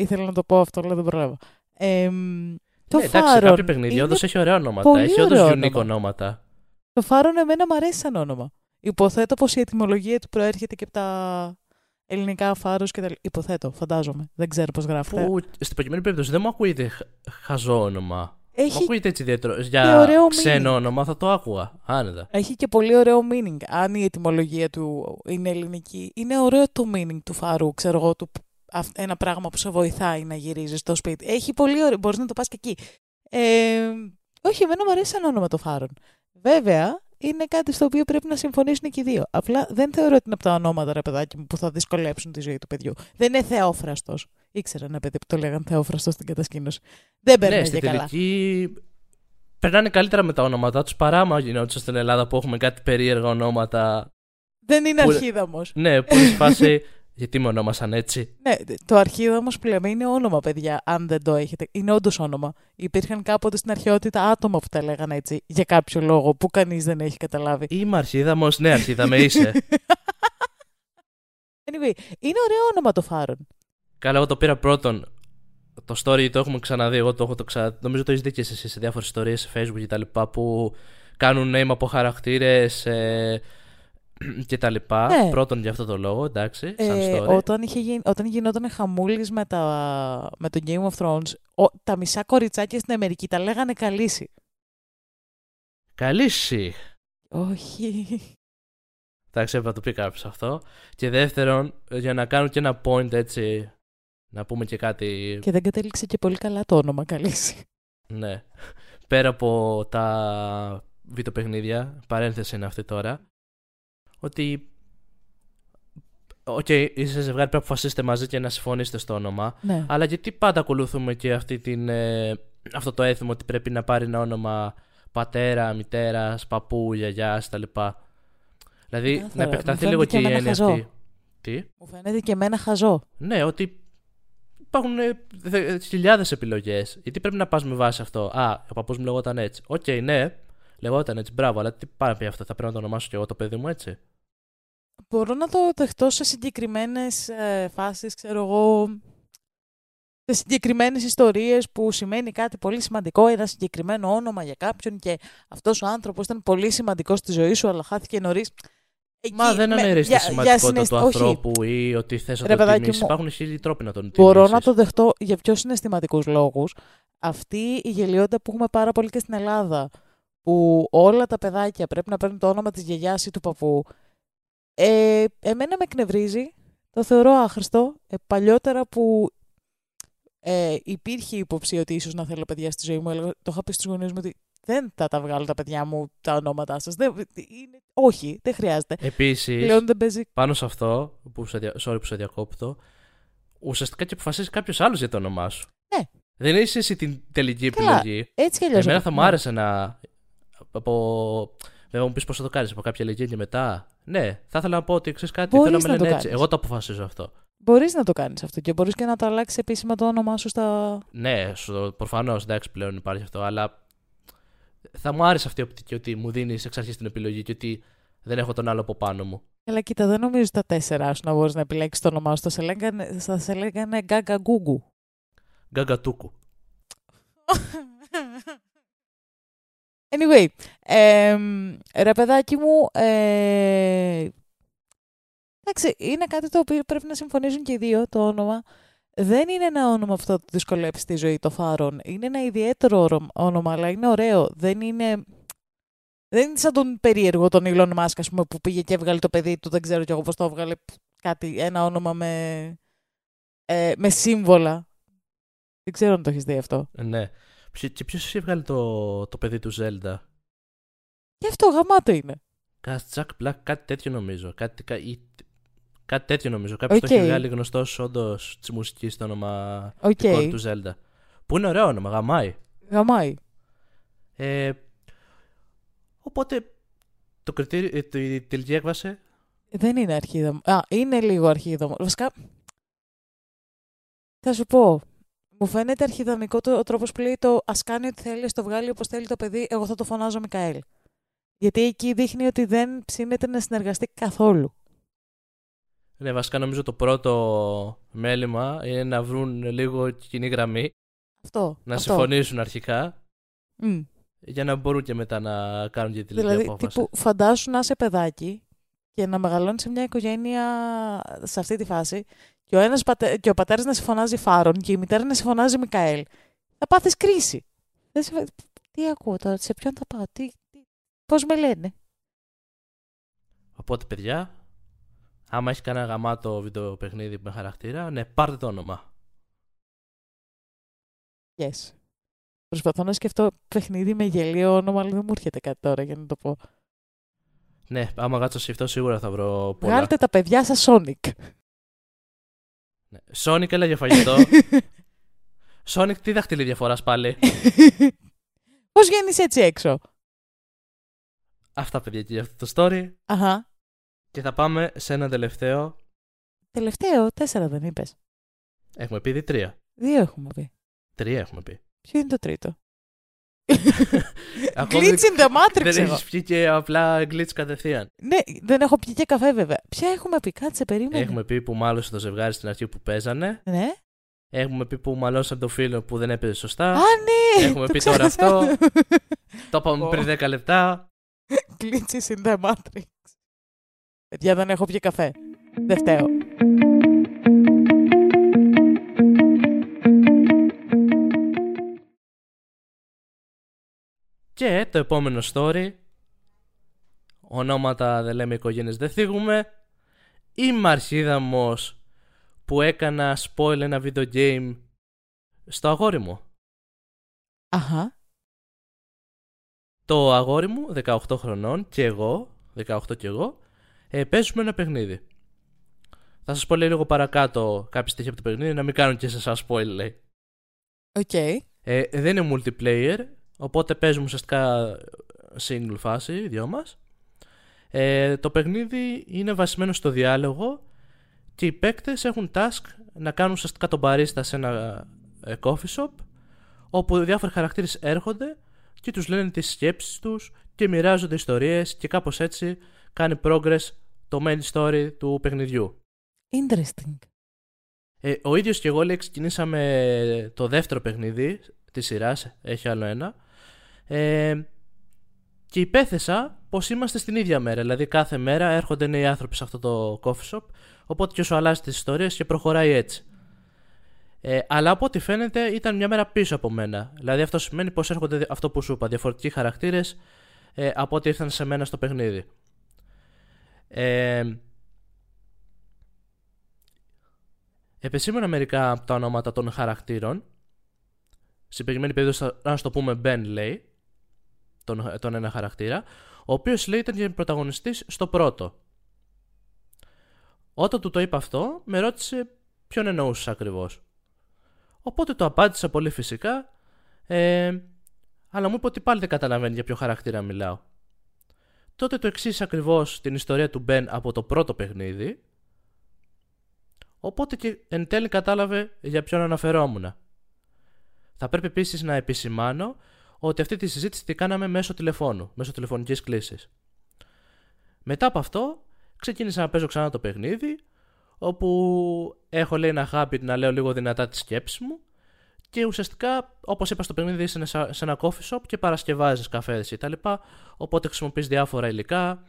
Ήθελα να το πω αυτό, αλλά δεν προλάβα. Εμ, το ναι, εντάξει, Φάρον κάποιο παιχνίδι είναι- όντως έχει ωραία ονόματα. πολύ Έχει όντως ωραίο unique όνομα. ονόματα. Το Φάρον εμένα μου αρέσει σαν όνομα. Υποθέτω πως η ετυμολογία του προέρχεται και από τα ελληνικά φάρος και τα... Υποθέτω, φαντάζομαι. Δεν ξέρω πώς γράφεται. Που στην προκειμένη περίπτωση δεν μου ακούγεται χ- χαζό όνομα. Μου Έχει ακούγεται έτσι ιδιαίτερο. και Για ωραίο ξένο meaning. όνομα θα το άκουγα. Άνετα. Έχει και πολύ ωραίο meaning. Αν η ετυμολογία του είναι ελληνική, είναι ωραίο το meaning του φάρου, ξέρω εγώ, του, αυ- ένα πράγμα που σε βοηθάει να γυρίζεις στο σπίτι. Έχει πολύ ωραίο, μπορείς να το πας και εκεί. Ε, όχι, εμένα μου αρέσει σαν όνομα το φάρον. Βέβαια, είναι κάτι στο οποίο πρέπει να συμφωνήσουν και οι δύο. Απλά δεν θεωρώ ότι είναι από τα ονόματα, ρε παιδάκι μου, που θα δυσκολέψουν τη ζωή του παιδιού. Δεν είναι θεόφραστος. Ήξερα ένα παιδί που το λέγανε θεόφραστος στην κατασκήνωση. Δεν Ναι, παίρνει στην και καλά. τελική περνάνε καλύτερα με τα ονόματά τους παρά άμα γινόντουσαν στην Ελλάδα που έχουμε κάτι περίεργα ονόματα. Δεν είναι Που- αρχίδαμος. Ναι, που είναι σε φάση. Γιατί με ονόμασαν έτσι; Ναι, το αρχίδαμο που λέμε είναι όνομα, παιδιά, αν δεν το έχετε. Είναι όντως όνομα. Υπήρχαν κάποτε στην αρχαιότητα άτομα που τα λέγανε έτσι για κάποιο λόγο που κανείς δεν έχει καταλάβει. Είμαι αρχίδαμος, ναι, αρχίδαμε είσαι. Anyway, είναι ωραίο όνομα το Φάρον. Καλά, εγώ το πήρα πρώτον. Το story το έχουμε ξαναδεί. Εγώ το έχω το ξα... Νομίζω το έχεις δει και εσύ σε διάφορες ιστορίες σε Facebook και τα λοιπά που κάνουν name από χαρακτήρες. Ε... και τα λοιπά. Ναι. Πρώτον για αυτό το λόγο, εντάξει, σαν Ε, story. όταν, είχε γίνει, όταν γινόταν χαμούλης με, τα, με το Game of Thrones, ο, τα μισά κοριτσάκια στην Αμερική τα λέγανε καλύση. Καλή σι. Όχι. Εντάξει, έπρεπε να το πει κάποιος αυτό. Και δεύτερον, για να κάνω και ένα point έτσι, να πούμε και κάτι. Και δεν κατέληξε και πολύ καλά το όνομα Khaleesi. Ναι. Πέρα από τα βιντεοπαιχνίδια, παρένθεση είναι αυτή τώρα, ότι. Οκ, είσαι ζευγάρι πρέπει να αποφασίσετε μαζί και να συμφωνήσετε στο όνομα. Ναι. Αλλά γιατί πάντα ακολουθούμε και αυτή την, ε, αυτό το έθιμο ότι πρέπει να πάρει ένα όνομα πατέρα, μητέρα, παππού, γιαγιά κτλ. Δηλαδή Ξεκάθαρα. να Μου επεκταθεί φαίνεται λίγο και και η εμένα έννοια χαζό. αυτή. Τι; Μου φαίνεται και εμένα χαζό. Ναι, ότι υπάρχουν χιλιάδες επιλογές. Γιατί πρέπει να πας με βάση αυτό. Α, ο παππούς μου λεγόταν έτσι. Οκ, ναι, λεγόταν έτσι, μπράβο, αλλά τι πάει να πει αυτό, θα πρέπει να το ονομάσω και εγώ το παιδί μου έτσι. Μπορώ να το δεχτώ σε συγκεκριμένες ε, φάσεις, ξέρω εγώ, σε συγκεκριμένες ιστορίες που σημαίνει κάτι πολύ σημαντικό, ένα συγκεκριμένο όνομα για κάποιον και αυτός ο άνθρωπος ήταν πολύ σημαντικός στη ζωή σου, αλλά χάθηκε νωρίς. Εκεί, Μα δεν με- αναιρείς τη για- σημαντικότητα για συναισθη- του όχι, ανθρώπου ή ότι θες να Ρε τον παιδάκι τιμήσεις. μου, Υπάρχουν χίλιοι τρόποι να τον Μπορώ τιμήσεις. να το δεχτώ για πιο συναισθηματικούς λόγους. Αυτή η γελιότητα που έχουμε πάρα πολύ και στην Ελλάδα, που όλα τα παιδάκια πρέπει να παίρνουν το όνομα της γιαγιάς ή του παππού, ε, εμένα με εκνευρίζει, το θεωρώ άχρηστο. Ε, παλιότερα που ε, υπήρχε η υποψία ότι ίσως να θέλω παιδιά στη ζωή μου, έλεγα- το είχα πει στους γονείς μου ότι δεν θα τα βγάλω τα παιδιά μου τα ονόματά σας. Δεν, είναι, όχι, δεν χρειάζεται. Επίσης, Πλέον δεν παίζει πάνω σε αυτό, που σε, δια... sorry που σε διακόπτω, ουσιαστικά και αποφασίζεις κάποιος άλλος για το όνομά σου. Ναι. Δεν είσαι εσύ την τελική Καλά, επιλογή. έτσι κι αλλιώς. Εμένα θα μου Ναι. άρεσε να. Από... Βέβαια μου πεις πώς θα το κάνεις, από κάποια ηλικία και μετά. Ναι, θα ήθελα να πω ότι ξέρεις κάτι, Μπορείς θέλω να με να το λένε έτσι. κάνεις. Εγώ το αποφασίζω αυτό. Μπορείς να το κάνεις αυτό και μπορείς και να το αλλάξεις επίσημα το όνομά σου στα... Ναι, προφανώς εντάξει πλέον υπάρχει αυτό, αλλά θα μου άρεσε αυτή η οπτική ότι μου δίνεις εξ αρχής την επιλογή και ότι δεν έχω τον άλλο από πάνω μου. Καλά, κοίτα, δεν νομίζω τα τέσσερα σου να μπορείς να επιλέξεις το όνομά σου. Θα σε λέγανε, θα σε λέγανε γκάγκα γκούγκου. Γκαγκατούκου. Anyway, εμ, ρε παιδάκι μου, ε, εντάξει, είναι κάτι το οποίο πρέπει να συμφωνήσουν και οι δύο το όνομα. Δεν είναι ένα όνομα αυτό που δυσκολεύει στη ζωή το Φάρον. Είναι ένα ιδιαίτερο όρο- όνομα, αλλά είναι ωραίο. Δεν είναι, δεν είναι σαν τον περίεργο τον Elon Musk, ας πούμε, που πήγε και έβγαλε το παιδί του, δεν ξέρω κι εγώ πώς το έβγαλε, κάτι, ένα όνομα με, ε, με σύμβολα. Δεν ξέρω αν το έχεις δει αυτό. Ναι. Ποιο- Και ποιος έβγαλε το, το παιδί του Zelda; Και αυτό γαμάτο είναι. Κάτι Jack Black, κάτι τέτοιο νομίζω. Κάτι, κα- ή- κάτι τέτοιο νομίζω. Κάποιος Οκ. το έχει βγάλει γνωστός όντως της μουσικής στο όνομα Οκ, του κόρη του Zelda. Που είναι ωραίο όνομα, γαμάει. γαμάει. Ε, οπότε το κριτήριο, ε, το- η τελική έκβαση; Δεν είναι αρχίδα. Α, είναι λίγο αρχίδα. Βασικά, θα σου πω. Μου φαίνεται αρχιδαμικό το, ο τρόπος που λέει το Α κάνει ό,τι θέλει, ας το βγάλει όπως θέλει το παιδί, εγώ θα το φωνάζω Μικαέλ. Γιατί εκεί δείχνει ότι δεν ψήνεται να συνεργαστεί καθόλου. Ναι, βασικά νομίζω το πρώτο μέλημα είναι να βρουν λίγο κοινή γραμμή, Αυτό. να αυτό. συμφωνήσουν αρχικά, Μμ. για να μπορούν και μετά να κάνουν και τη τελική Δηλαδή, απόφαση. τύπου, φαντάσου να είσαι παιδάκι και να μεγαλώνεις σε μια οικογένεια σε αυτή τη φάση και ο, ένας πατέ... και ο πατέρας να σε φωνάζει Φάρον και η μητέρα να σε φωνάζει Μικαέλ. Θα πάθεις κρίση. Δεν σε... Τι ακούω τώρα, σε ποιον θα πάω, τι... τι... πώς με λένε; Οπότε, παιδιά, άμα έχεις κανένα γαμάτο βίντεο παιχνίδι με χαρακτήρα, ναι, πάρτε το όνομα. Yes. Προσπαθώ να σκεφτώ παιχνίδι με γελίο όνομα, αλλά δεν μου έρχεται κάτι τώρα για να το πω. Ναι, άμα κάτσω σκεφτώ σίγουρα θα βρω πολλά. Βγάλτε τα παιδιά σας Sonic. Ναι. Sonic έλα για φαγητό. Sonic, τι δαχτυλί διαφοράς πάλι. πώς βγαίνεις έτσι έξω; Αυτά, παιδιά, και για αυτό το story. Αχα. Και θα πάμε σε ένα τελευταίο. Τελευταίο, τέσσερα δεν είπες. Έχουμε πει ήδη τρία. Δύο έχουμε πει. Τρία έχουμε πει. Ποιο είναι το τρίτο; Ακόμη Glitch in the Matrix Δεν εγώ. έχει πιει και απλά glitch κατευθείαν. Ναι, δεν έχω πιει και καφέ βέβαια. Ποια έχουμε πει, κάτσε, περίμενε. Έχουμε πει που μάλωσε το ζευγάρι στην αρχή που παίζανε. Ναι. Έχουμε πει που μαλώσαν το φίλο που δεν έπαιζε σωστά. Α, ναι! Έχουμε το πει τώρα ξέχασα. αυτό. Το είπαμε Ω. πριν 10 λεπτά. Glitches in the Matrix. Παιδιά, δεν έχω πιει καφέ. Δεν φταίω. Και το επόμενο story. Ονόματα δεν λέμε οικογένειες δεν θίγουμε. Η Μαρχίδαμος που έκανα spoil ένα video game στο αγόρι μου. Αχα. Το αγόρι μου, 18 χρονών, και εγώ, 18 και εγώ, ε, παίζουμε ένα παιχνίδι. Θα σας πω λίγο παρακάτω κάποια στοιχεία από το παιχνίδι, να μην κάνω και σε εσάς spoil, λέει. Οκ. Ε, δεν είναι multiplayer, οπότε παίζουμε ουσιαστικά single φάση, οι δυο μας. Ε, το παιχνίδι είναι βασισμένο στο διάλογο και οι παίκτες έχουν task να κάνουν ουσιαστικά τον barista σε ένα ε, coffee shop όπου διάφοροι χαρακτήρες έρχονται και τους λένε τις σκέψεις τους και μοιράζονται ιστορίες και κάπως έτσι κάνει progress το main story του παιχνιδιού. Interesting. Ε, ο ίδιος και εγώ λέει ξεκινήσαμε το δεύτερο παιχνίδι της σειράς, έχει άλλο ένα ε, και υπέθεσα πως είμαστε στην ίδια μέρα, δηλαδή κάθε μέρα έρχονται νέοι άνθρωποι σε αυτό το coffee shop οπότε και όσο αλλάζει τις ιστορίες και προχωράει έτσι. Ε, αλλά από ό,τι φαίνεται ήταν μια μέρα πίσω από μένα. Δηλαδή αυτό σημαίνει πως έρχονται αυτό που σου είπα, διαφορετικοί χαρακτήρες ε, από ό,τι ήρθαν σε μένα στο παιχνίδι. Ε, επεσήμενα μερικά από τα ονόματα των χαρακτήρων. Στην περιμένη περίπτωση, να το πούμε Ben λέει, τον, τον ένα χαρακτήρα, ο οποίος λέει ήταν και πρωταγωνιστής στο πρώτο. Όταν του το είπα αυτό, με ρώτησε ποιον εννοούσες ακριβώς. Οπότε το απάντησα πολύ φυσικά, ε, αλλά μου είπε ότι πάλι δεν καταλαβαίνει για ποιο χαρακτήρα μιλάω. Τότε το εξής ακριβώς την ιστορία του Μπεν από το πρώτο παιχνίδι. Οπότε και εν τέλει κατάλαβε για ποιον αναφερόμουν. Θα πρέπει επίσης να επισημάνω ότι αυτή τη συζήτηση τη κάναμε μέσω τηλεφώνου, μέσω τηλεφωνικής κλήσης. Μετά από αυτό, ξεκίνησα να παίζω ξανά το παιχνίδι, όπου έχω λέει ένα habit να λέω λίγο δυνατά τη σκέψη μου και ουσιαστικά, όπως είπα στο παιχνίδι, είσαι σε ένα coffee shop και παρασκευάζεις καφές κτλ. Οπότε χρησιμοποιείς διάφορα υλικά,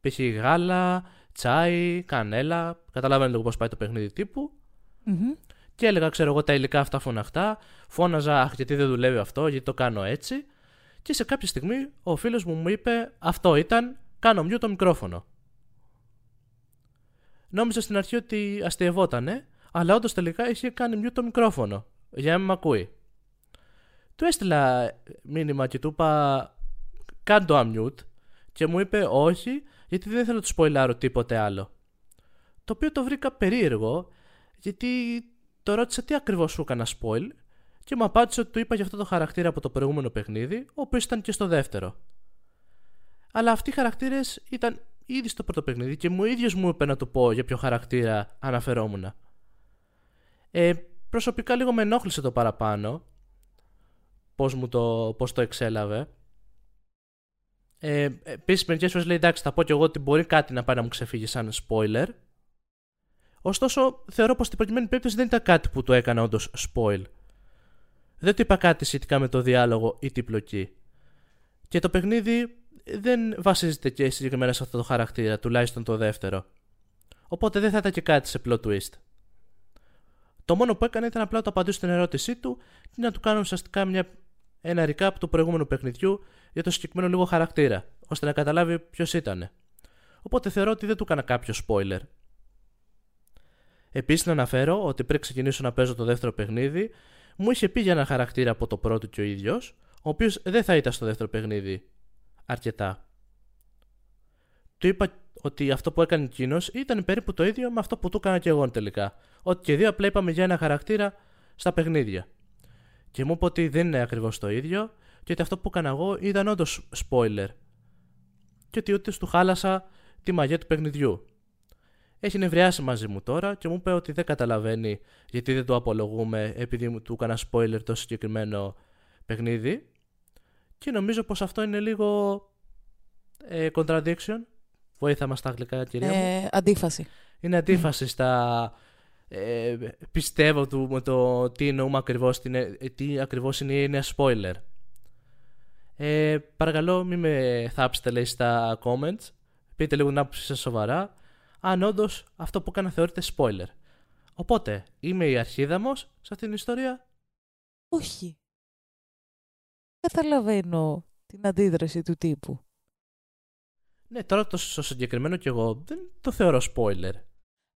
π.χ. γάλα, τσάι, κανέλα. Καταλαβαίνετε λίγο πώς πάει το παιχνίδι Και έλεγα, ξέρω εγώ, τα υλικά αυτά φωναχτά. Φώναζα, Αχ, γιατί δεν δουλεύει αυτό, γιατί το κάνω έτσι. Και σε κάποια στιγμή ο φίλος μου μου είπε, Αυτό ήταν, κάνω μιου το μικρόφωνο. Νόμιζα στην αρχή ότι αστειευότανε, αλλά όντως τελικά είχε κάνει μιου το μικρόφωνο για να μην με ακούει. Του έστειλα μήνυμα και του είπα κάν το unmute και μου είπε όχι γιατί δεν θέλω να του σποϊλάρω τίποτε άλλο. Το οποίο το βρήκα περίεργο γιατί το ρώτησα τι ακριβώς σου έκανα spoil και μου απάντησε ότι του είπα για αυτό το χαρακτήρα από το προηγούμενο παιχνίδι, ο οποίος ήταν και στο δεύτερο. Αλλά αυτοί οι χαρακτήρες ήταν ήδη στο πρώτο παιχνίδι και μου ίδιος μου είπε να του πω για ποιο χαρακτήρα αναφερόμουν. Ε, προσωπικά λίγο με ενόχλησε το παραπάνω πώς, μου το, πώς το εξέλαβε. Ε, Επίσης, μερικές φορές λέει εντάξει, θα πω κι εγώ ότι μπορεί κάτι να πάει να μου ξεφύγει σαν spoiler. Ωστόσο, θεωρώ πως στην προκειμένη περίπτωση δεν ήταν κάτι που το έκανα όντως spoil. Δεν του είπα κάτι σχετικά με το διάλογο ή την πλοκή. Και το παιχνίδι δεν βασίζεται και συγκεκριμένα σε αυτό το χαρακτήρα, τουλάχιστον το δεύτερο. Οπότε δεν θα ήταν και κάτι σε plot twist. Το μόνο που έκανε ήταν απλά να το απαντήσω στην ερώτησή του και να του κάνω ουσιαστικά μια, ένα recap του προηγούμενου παιχνιδιού για το συγκεκριμένο λίγο χαρακτήρα, ώστε να καταλάβει ποιος ήταν. Οπότε θεωρώ ότι δεν του έκανα κάποιο spoiler. Επίσης, να αναφέρω ότι πριν ξεκινήσω να παίζω το δεύτερο παιχνίδι, μου είχε πει για ένα χαρακτήρα από το πρώτο και ο ίδιος, ο οποίος δεν θα ήταν στο δεύτερο παιχνίδι αρκετά. Του είπα ότι αυτό που έκανε εκείνος ήταν περίπου το ίδιο με αυτό που του έκανα και εγώ τελικά. Ότι και δύο απλά είπαμε για ένα χαρακτήρα στα παιχνίδια. Και μου είπε ότι δεν είναι ακριβώς το ίδιο και ότι αυτό που έκανα εγώ ήταν όντως spoiler. Και ότι ούτε του χάλασα τη μαγεία του παιχνιδιού. Έχει νευριάσει μαζί μου τώρα και μου είπε ότι δεν καταλαβαίνει γιατί δεν το απολογούμε επειδή του έκανα spoiler το συγκεκριμένο παιχνίδι. Και νομίζω πως αυτό είναι λίγο ε, contradiction Βοήθα μας στα αγγλικά, κυρία μου. Ε, αντίφαση. Είναι αντίφαση στα... Ε, πιστεύω του, με το τι εννοούμε ακριβώς, τι ακριβώς είναι η έννοια spoiler. Ε, παρακαλώ μην με θάψετε λέει στα comments. Πείτε λίγο την άποψη σας σοβαρά. Αν όντως αυτό που έκανα θεωρείται spoiler. Οπότε, είμαι η αρχίδαμος σε αυτήν την ιστορία; Όχι. Καταλαβαίνω την αντίδραση του τύπου. Ναι, τώρα το στο συγκεκριμένο κι εγώ δεν το θεωρώ spoiler.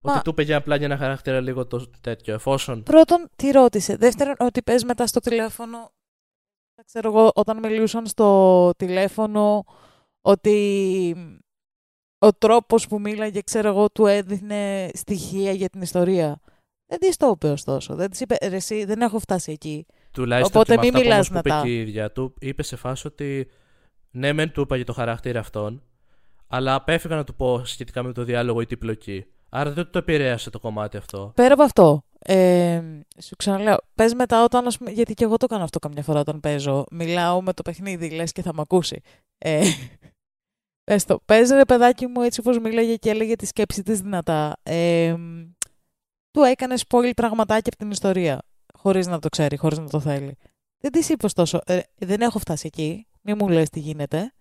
Μα- Ότι του είπε για απλά για ένα χαρακτήρα λίγο το τέτοιο. Εφόσον. Πρώτον, τι ρώτησε. Δεύτερον, ότι πες μετά στο τηλέφωνο. Δεν ξέρω εγώ, όταν μιλούσαν στο τηλέφωνο, ότι ο τρόπος που μίλαγε, ξέρω εγώ, του έδινε στοιχεία για την ιστορία. Δεν της το είπε ωστόσο. Δεν της είπε, «Ρε εσύ, δεν έχω φτάσει εκεί. Τουλάχιστον Οπότε και με μη αυτά που μιλάς όμως που είπε μετά. και η ίδια του, είπε σε φάση ότι ναι, μεν του είπα για το χαρακτήρα αυτόν, αλλά απέφυγα να του πω σχετικά με το διάλογο ή την πλοκή. Άρα δεν το επηρέασε το κομμάτι αυτό. Πέρα από αυτό, ε, σου ξαναλέω, πες μετά όταν, ας πούμε, γιατί και εγώ το κάνω αυτό καμιά φορά όταν παίζω, μιλάω με το παιχνίδι, λες και θα μ' ακούσει. Ε, πες το, πες ρε παιδάκι μου έτσι όπως μίλαγε και έλεγε τη σκέψη της δυνατά. Ε, του έκανε spoil πραγματάκια από την ιστορία, χωρίς να το ξέρει, χωρίς να το θέλει. Δεν της είπες ωστόσο, ε, δεν έχω φτάσει εκεί, μη μου λες τι γίνεται.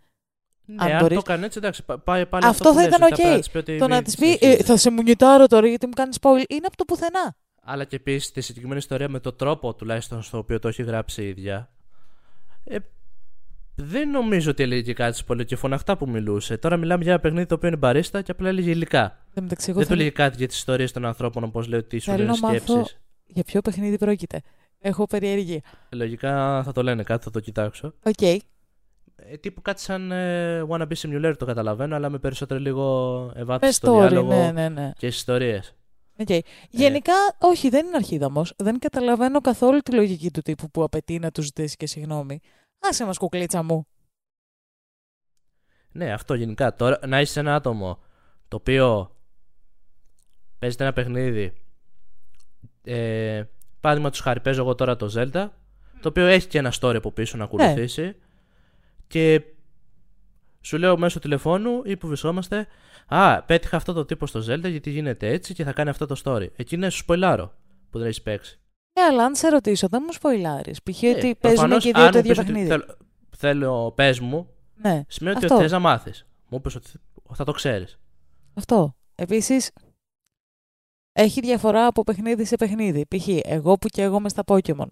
Ναι, Αν αν, μπορείς- το έκανε έτσι, εντάξει, πά- πάει πάλι Αυτό που θα λες, ήταν ότι οκ. απλά να της πει ότι Το να μην της πει, ε, συνεχίζει. θα σε μιουτάρω τώρα γιατί μου κάνεις spoil, είναι από το πουθενά. Αλλά και επίσης τη συγκεκριμένη ιστορία με τον τρόπο τουλάχιστον στο οποίο το έχει γράψει η ίδια. Ε, δεν νομίζω ότι έλεγε και κάτι πολύ και φωναχτά που μιλούσε. Τώρα μιλάμε για ένα παιχνίδι το οποίο είναι μπαρίστα και απλά έλεγε υλικά. Εν τω μεταξύ, εγώ δεν του θέλω- έλεγε κάτι για τις ιστορίες των ανθρώπων όπως λέει ότι σου Θέλω λένε να μάθω- σκέψεις. Για ποιο παιχνίδι πρόκειται. Έχω περιέργεια. Λογικά θα το λένε κάτι, θα το κοιτάξω. Οκ. Ε, τύπου κάτι σαν ε, wannabe simulator το καταλαβαίνω, αλλά με περισσότερο λίγο Με εμβάθυνση στο story, διάλογο ναι, ναι, ναι. και στις ιστορίες. Οκ. Γενικά, όχι, δεν είναι αρχίδαμος. Δεν καταλαβαίνω καθόλου τη λογική του τύπου που απαιτεί να τους ζητήσει και συγγνώμη. Άσε μας κουκλίτσα μου. Ναι, αυτό γενικά. Τώρα να είσαι ένα άτομο το οποίο παίζεται ένα παιχνίδι. Ε, Παραδείγματο χάρη, παίζω εγώ τώρα το Zelda, το οποίο έχει και ένα story από πίσω να ακολουθήσει. Και σου λέω μέσω τηλεφώνου ή που βρισκόμαστε, Α, πέτυχα αυτό το τύπο στο Zelda γιατί γίνεται έτσι και θα κάνει αυτό το story. Εκεί ναι, σου σποιλάρω που δεν έχεις παίξει. Ναι, αλλά αν σε ρωτήσω, δεν μου σποϊλάρεις. Π.χ. Ε, ότι παίζουμε προφανώς, και οι δύο αν το μου ίδιο πεις ότι παιχνίδι. Θέλω, θέλω πες μου, Ναι, σημαίνει Αυτό. ότι θες να μάθεις. Μου είπες ότι θα το ξέρεις. αυτό. Επίσης, έχει διαφορά από παιχνίδι σε παιχνίδι. Π.χ. εγώ που και εγώ με στα Pokemon.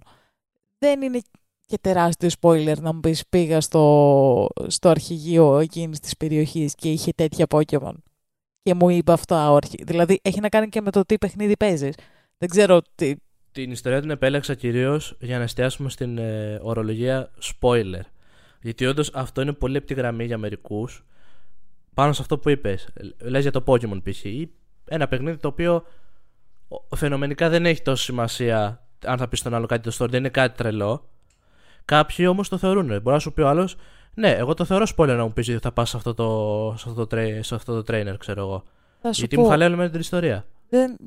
Δεν είναι και τεράστιο spoiler να μου πεις πήγα στο, στο αρχηγείο εκείνης της περιοχής και είχε τέτοια Pokemon. Και μου είπε αυτά ο αρχι... Δηλαδή έχει να κάνει και με το τι παιχνίδι παίζεις. Δεν ξέρω τι... Την ιστορία την επέλεξα κυρίως για να εστιάσουμε στην ε, ορολογία spoiler. Γιατί όντως αυτό είναι πολύ λεπτή γραμμή για μερικούς. Πάνω σε αυτό που είπες. Λες για το Pokemon π.χ. ή ένα παιχνίδι το οποίο ο- φαινομενικά δεν έχει τόση σημασία αν θα πεις στον άλλο κάτι το story, δεν είναι κάτι τρελό. Κάποιοι όμως το θεωρούν. Μπορεί να σου πει ο άλλος, Ναι, εγώ το θεωρώ spoiler να μου πεις ότι θα πας σε αυτό το, σε αυτό το, tra- σε αυτό το trainer, ξέρω εγώ. Θα σου Γιατί πω, μου χαλάει με την ιστορία. δεν...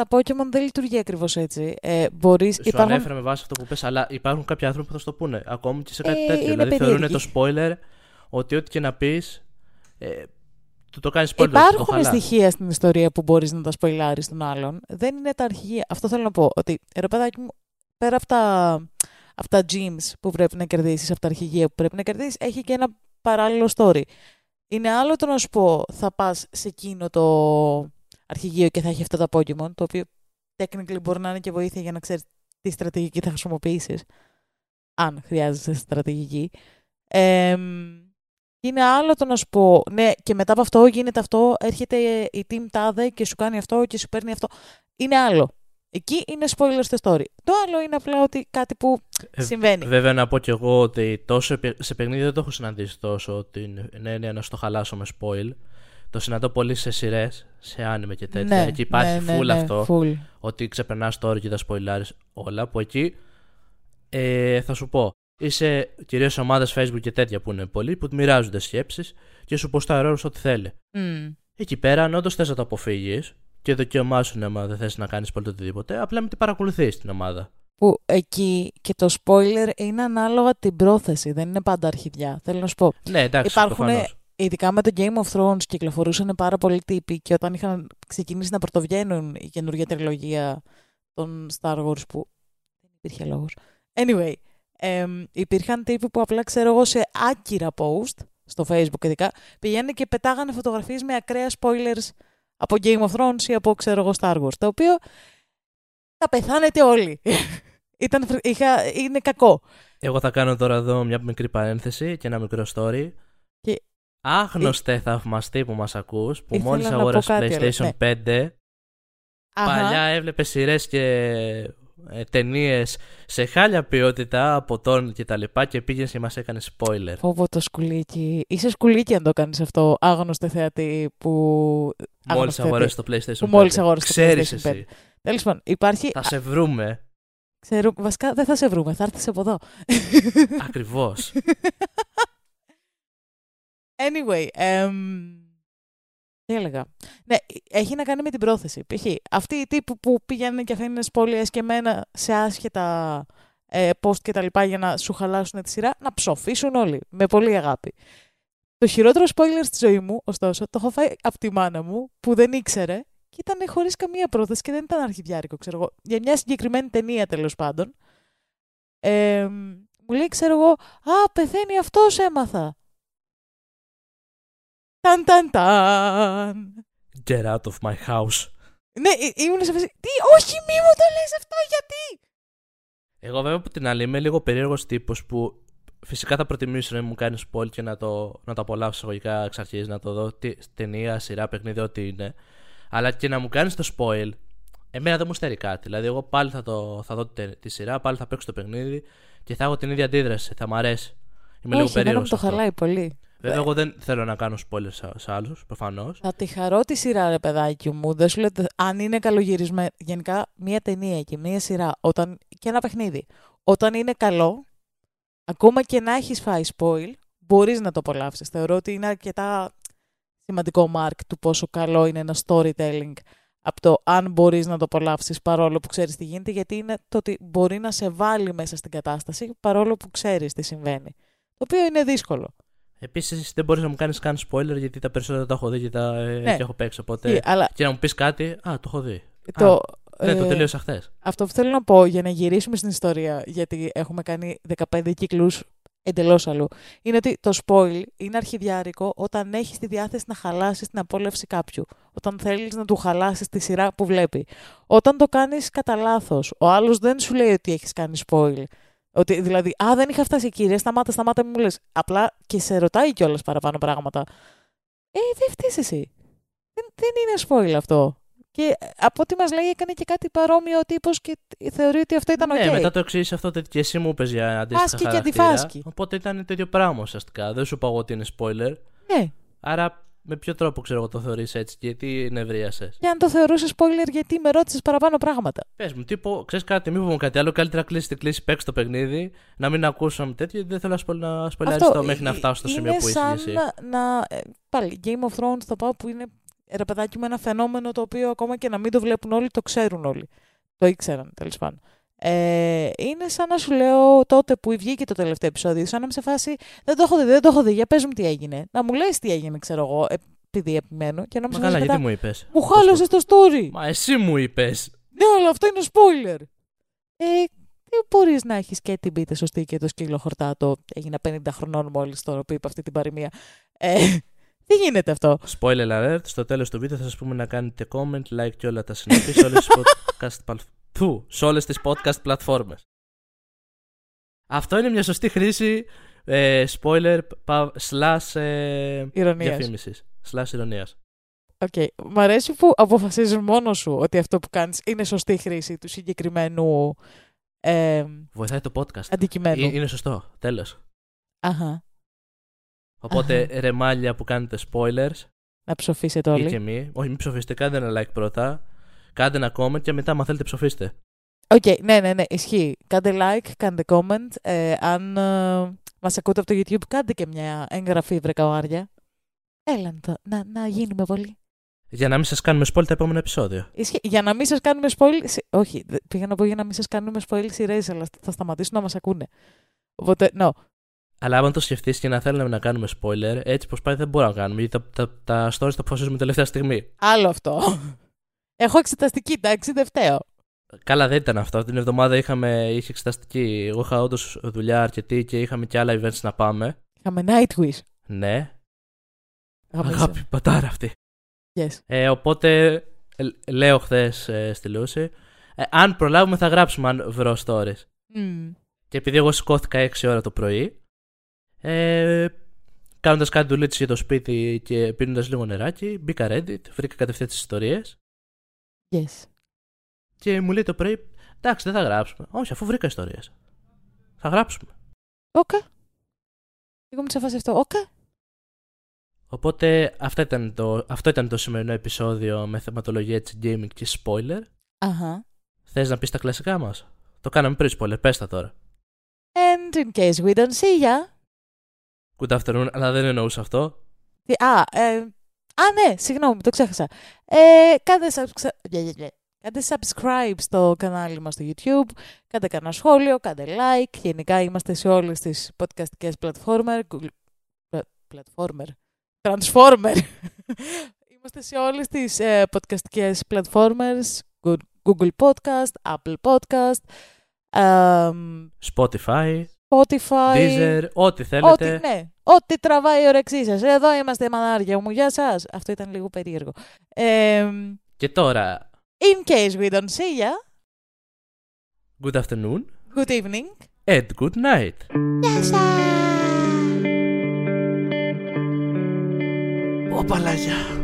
στα Pokemon δεν λειτουργεί ακριβώς έτσι. Ε, μπορείς... Σου υπάρχουν... ανέφερα με βάση αυτό που πες, αλλά υπάρχουν κάποιοι άνθρωποι που θα σου το πούνε. Ακόμη και σε κάτι Ε, τέτοιο. είναι Δηλαδή θεωρούν το περίεργοι. spoiler ότι ό,τι και να πεις. Ε, του το κάνεις spoiler. του το Υπάρχουν χαλάς. στοιχεία στην ιστορία που μπορείς να τα σποϊλάρει στον άλλον. Δεν είναι τα αρχηγεία. Αυτό θέλω να πω. Ότι ρε παιδάκι μου, πέρα από τα, από τα gyms που πρέπει να κερδίσεις, από τα αρχηγεία που πρέπει να κερδίσεις, έχει και ένα παράλληλο story. Είναι άλλο το να σου πω, θα πας σε εκείνο το αρχηγείο και θα έχει αυτά τα Pokemon, το οποίο technically μπορεί να είναι και βοήθεια για να ξέρεις τι στρατηγική θα χρησιμοποιήσεις. Αν χρειάζεσαι στρατηγική. Εμ, είναι άλλο το να σου πω, ναι, και μετά από αυτό γίνεται αυτό, έρχεται η team τάδε και σου κάνει αυτό και σου παίρνει αυτό. Είναι άλλο. Εκεί είναι spoiler στο story. Το άλλο είναι απλά ότι κάτι που Ε, συμβαίνει. Βέβαια να πω κι εγώ ότι τόσο επι- σε παιχνίδι δεν το έχω συναντήσει τόσο την έννοια να στο χαλάσω με spoil. Το συναντώ πολύ σε σειρές, σε άνιμε και τέτοια. εκεί υπάρχει ναι, full ναι, αυτό. full. Ότι ξεπερνάς το όριο και τα σποιλάρει όλα. Που εκεί ε, θα σου πω. Είσαι κυρίως σε ομάδες Facebook και τέτοια που είναι πολλοί που μοιράζονται σκέψεις και σου ποστάρει όλο ό,τι θέλει. Μμ. Εκεί πέρα, αν όντως θες να το αποφύγεις και δικαίωμά σου είναι άμα δεν θες να κάνεις πολύ οτιδήποτε, απλά μην την παρακολουθείς την ομάδα. Που εκεί και το spoiler είναι ανάλογα την πρόθεση, δεν είναι πάντα αρχιδιά. Θέλω να σου πω. Ναι, εντάξει, Υπάρχουν, προφανώς. Ειδικά με το Game of Thrones, κυκλοφορούσαν πάρα πολλοί τύποι και όταν είχαν ξεκινήσει να πρωτοβγαίνουν η καινούργια τριλογία των Star Wars που δεν υπήρχε λόγος. Anyway, εμ, υπήρχαν τύποι που απλά ξέρω εγώ σε άκυρα post στο facebook ειδικά πηγαίνουν και πετάγανε φωτογραφίες με ακραία spoilers από Game of Thrones ή από ξέρω εγώ Star Wars. Το οποίο θα πεθάνετε όλοι. Ήταν, φρ- είχα, είναι κακό. Εγώ θα κάνω τώρα εδώ μια μικρή παρένθεση και ένα μικρό story. Και- Άγνωστε θαυμαστή που μας ακούς, που Ήθελα μόλις να πω αγόρασες κάτι, αλλά- PlayStation ναι. 5, Αχα. παλιά έβλεπε σειρές και ε, ταινίες σε χάλια ποιότητα από τον και τα λοιπά και πήγαινες και μας έκανες spoiler. Φόβο το σκουλίκι. Είσαι σκουλίκι αν το κάνεις αυτό, άγνωστε θεατή που... Μόλις άγνωστε αγόρασες το PlayStation 5. Που μόλις αγόρασες το Ξέρεις PlayStation 5. εσύ. Τέλος πάντων, υπάρχει... Θα σε βρούμε. Ξέρω, βασικά δεν θα σε βρούμε, θα έρθεις από εδώ. Ακριβώς. Anyway, εμ, τι έλεγα; Ναι, έχει να κάνει με την πρόθεση. Π.χ. αυτοί οι τύποι που πηγαίνουν και αφήνουν σπόλιες και μένα σε άσχετα ε, post και τα λοιπά για να σου χαλάσουν τη σειρά, να ψοφήσουν όλοι. Με πολύ αγάπη. Το χειρότερο spoiler στη ζωή μου, ωστόσο, το έχω φάει από τη μάνα μου που δεν ήξερε και ήταν χωρίς καμία πρόθεση και δεν ήταν αρχιδιάρικο, ξέρω εγώ. Για μια συγκεκριμένη ταινία τέλος πάντων. Ε, μου λέει, ξέρω εγώ, Α, πεθαίνει αυτός, έμαθα. Ταν ταν ταν. Get out of my house. Ναι, ή- ήμουν σε φάση. Τι, όχι, μη μου το λες αυτό, γιατί; Εγώ βέβαια από την άλλη είμαι λίγο περίεργος τύπος που φυσικά θα προτιμήσω να μου κάνεις spoil και να το, να το απολαύσω εισαγωγικά εξ αρχής, να το δω τι, ταινία, σειρά, παιχνίδι, ό,τι είναι. Αλλά και να μου κάνεις το spoil, εμένα δεν μου στερεί κάτι. Δηλαδή, εγώ πάλι θα, το, θα δω τη, τη σειρά, πάλι θα παίξω το παιχνίδι και θα έχω την ίδια αντίδραση. Θα μ' αρέσει. Είμαι λίγο όχι, εμένα περίεργος. μου το χαλάει πολύ. Βέβαια, εγώ δεν θέλω να κάνω spoiler σε, σε άλλους, προφανώς. Θα τη χαρώ τη σειρά, ρε παιδάκι μου. Δεν σου λέω ότι- αν είναι καλογυρισμένο. Γενικά, μία ταινία και μία σειρά όταν... και ένα παιχνίδι. Όταν είναι καλό, ακόμα και να έχεις φάει spoil, μπορείς να το απολαύσεις. Θεωρώ ότι είναι αρκετά σημαντικό mark του πόσο καλό είναι ένα storytelling από το αν μπορείς να το απολαύσεις παρόλο που ξέρεις τι γίνεται, γιατί είναι το ότι μπορεί να σε βάλει μέσα στην κατάσταση παρόλο που ξέρεις τι συμβαίνει. Το οποίο είναι δύσκολο. Επίσης, δεν μπορείς να μου κάνεις καν spoiler γιατί τα περισσότερα τα έχω δει και τα ε, Ναι. και έχω παίξει. Οπότε. Τι, αλλά Και να μου πεις κάτι, Α, το έχω δει. το, Ναι, το ε, τελείωσα χθες. Αυτό που θέλω να πω για να γυρίσουμε στην ιστορία, γιατί έχουμε κάνει 15 κύκλους εντελώς αλλού, είναι ότι το spoil είναι αρχιδιάρικο όταν έχεις τη διάθεση να χαλάσεις την απόλαυση κάποιου. Όταν θέλεις να του χαλάσεις τη σειρά που βλέπει. Όταν το κάνεις κατά λάθος, ο άλλος δεν σου λέει ότι έχεις κάνει spoil. Ότι δηλαδή, Α, δεν είχα φτάσει εκεί, ρε, σταμάτα, σταμάτα, μην μου λες. Απλά και σε ρωτάει κιόλας παραπάνω πράγματα. Ε, δεν φταίς εσύ. Δεν, δεν είναι spoil αυτό. Και από ό,τι μας λέει, έκανε και κάτι παρόμοιο ο τύπος και θεωρεί ότι αυτό ήταν οκ. Ναι, μετά το εξής αυτό ότι και εσύ μου είπες για αντίστοιχα Άσκη και χαρακτήρα. αντιφάσκη. Οπότε ήταν το ίδιο πράγμα ουσιαστικά. Δεν σου είπα εγώ ότι είναι spoiler. Ναι. Άρα με ποιο τρόπο ξέρω εγώ το θεωρείς έτσι και τι νευρίασες; Και αν το θεωρούσες spoiler, γιατί με ρώτησες παραπάνω πράγματα. Πες μου, τύπο, ξέρεις κάτι, μην πούμε κάτι άλλο. Καλύτερα κλείσει την κλείσει, παίξει το παιχνίδι, να μην ακούσαμε τέτοιο. γιατί Δεν θέλω να σπολ- να σπολιαριστώ μέχρι να φτάσω στο σημείο είναι που είσαι σαν εσύ. να, να, ε, πάλι, Game of Thrones θα πάω που είναι ρε παιδάκι μου ένα φαινόμενο το οποίο ακόμα και να μην το βλέπουν όλοι, το ξέρουν όλοι. Το ήξεραν τέλος πάντων. Ε, είναι σαν να σου λέω τότε που βγήκε το τελευταίο επεισόδιο, σαν να είμαι σε φάση Δεν το έχω δει, δεν το έχω δει. Για πες μου τι έγινε. Να μου λες τι έγινε, ξέρω εγώ, επειδή επιμένω. Και να μου Μα σε καλά, φάση γιατί μετά, μου είπες. Μου χάλασε το story. Μα εσύ μου είπες. Ναι, αλλά αυτό είναι spoiler. Ε, δεν μπορείς να έχεις και την πίτε σωστή και το σκύλο χορτάτο. Έγινα 50 χρονών μόλις τώρα που είπα αυτή την παροιμία. Ε, δεν γίνεται αυτό. Spoiler alert, στο τέλος του βίντεο θα σας πούμε να κάνετε comment, like και όλα τα συνήθη σε όλες τις podcast, παλ- Θου, σε όλες τις podcast πλατφόρμες. Αυτό είναι μια σωστή χρήση ε, spoiler πα- slash ε, ειρωνείας. διαφήμισης. Slash ειρωνείας. Οκ. Μ' αρέσει που αποφασίζεις μόνος σου ότι αυτό που κάνεις είναι σωστή χρήση του συγκεκριμένου ε, Βοηθάει το podcast. αντικειμένου. Ε, είναι σωστό, τέλος. Αχα. Οπότε Αχα. ρεμάλια που κάνετε spoilers Να ψοφήσετε ή όλοι. και μη. Όχι, μην ψοφήστε, κάντε ένα like πρώτα. Κάντε ένα comment και μετά, αν θέλετε, ψοφήστε. Οκ, ναι, ναι, ναι, ισχύει. Κάντε like, κάντε comment. Ε, αν ε, μας ακούτε από το YouTube, κάντε και μια εγγραφή, βρε καουάρια. Έλα να, το- να, να γίνουμε πολύ. Για να μην σας κάνουμε spoil τα επόμενα επεισόδια. Ισχύει. Για να μην σας κάνουμε spoil... σι- Όχι, δε- πήγα να πω για να μην σας κάνουμε spoil σειρές, αλλά θα σταματήσουν να μας ακούνε. Οπότε, no. Αλλά άμα το σκεφτείς και να θέλουμε να κάνουμε spoiler, έτσι πως πάει δεν μπορούμε να κάνουμε. Γιατί τα, τα, τα stories τα αποφασίζουμε τελευταία στιγμή. Άλλο αυτό. Έχω εξεταστική, εντάξει, δεν φταίω. Καλά, δεν ήταν αυτό. Την εβδομάδα είχαμε, είχε εξεταστική. Εγώ είχα όντως δουλειά αρκετή και είχαμε και άλλα events να πάμε. Είχαμε Nightwish. Ναι. Γαμίσαμε. Αγάπη, πατάρα αυτή. Yes. Ε, οπότε ε, λέω χθες ε, στη Λούση, ε, αν προλάβουμε θα γράψουμε αν βρω stories. Mm. Και επειδή εγώ σηκώθηκα 6 ώρα το πρωί, ε, κάνοντας κάτι δουλίτσες για το σπίτι και πίνοντας λίγο νεράκι, μπήκα Reddit, βρήκα κατευθείαν τις ιστορίες Yes. και μου λέει το πρωί, εντάξει, δεν θα γράψουμε. Όχι, αφού βρήκα ιστορίες. Θα γράψουμε. Οκ. Εγώ είμαι σε φάση αυτό. Οκ. Οπότε αυτό ήταν, το, αυτό ήταν το σημερινό επεισόδιο με θεματολογία της gaming και spoiler. Αχα. Θες να πεις τα κλασικά μας; Το κάναμε πριν spoiler, πες τα τώρα. And in case we don't see ya. Good afternoon, αλλά δεν εννοούσα αυτό. Τι- Α, ε, α, ναι, συγγνώμη, το ξέχασα. Ε, κάντε, subscri- κάντε subscribe στο κανάλι μας στο YouTube, κάντε κανένα σχόλιο, κάντε like. Γενικά είμαστε σε όλες τις podcastικές πλατφόρμερ. Google... πla- Platformer. Transformer. είμαστε σε όλες τις ε, podcastικές πλατφόρμες. Good- Google Podcast, Apple Podcast, εμ, Spotify, Spotify. Deezer, ό,τι Ό,τι, θέλετε. ναι. Ό,τι τραβάει η όρεξή σας. Εδώ είμαστε μανάρια μου. Γεια σας. Αυτό ήταν λίγο περίεργο. Ε, Και τώρα, in case we don't see ya, good afternoon good evening. and good night. Γεια σας. Ω, παλάγια. Παλάκια.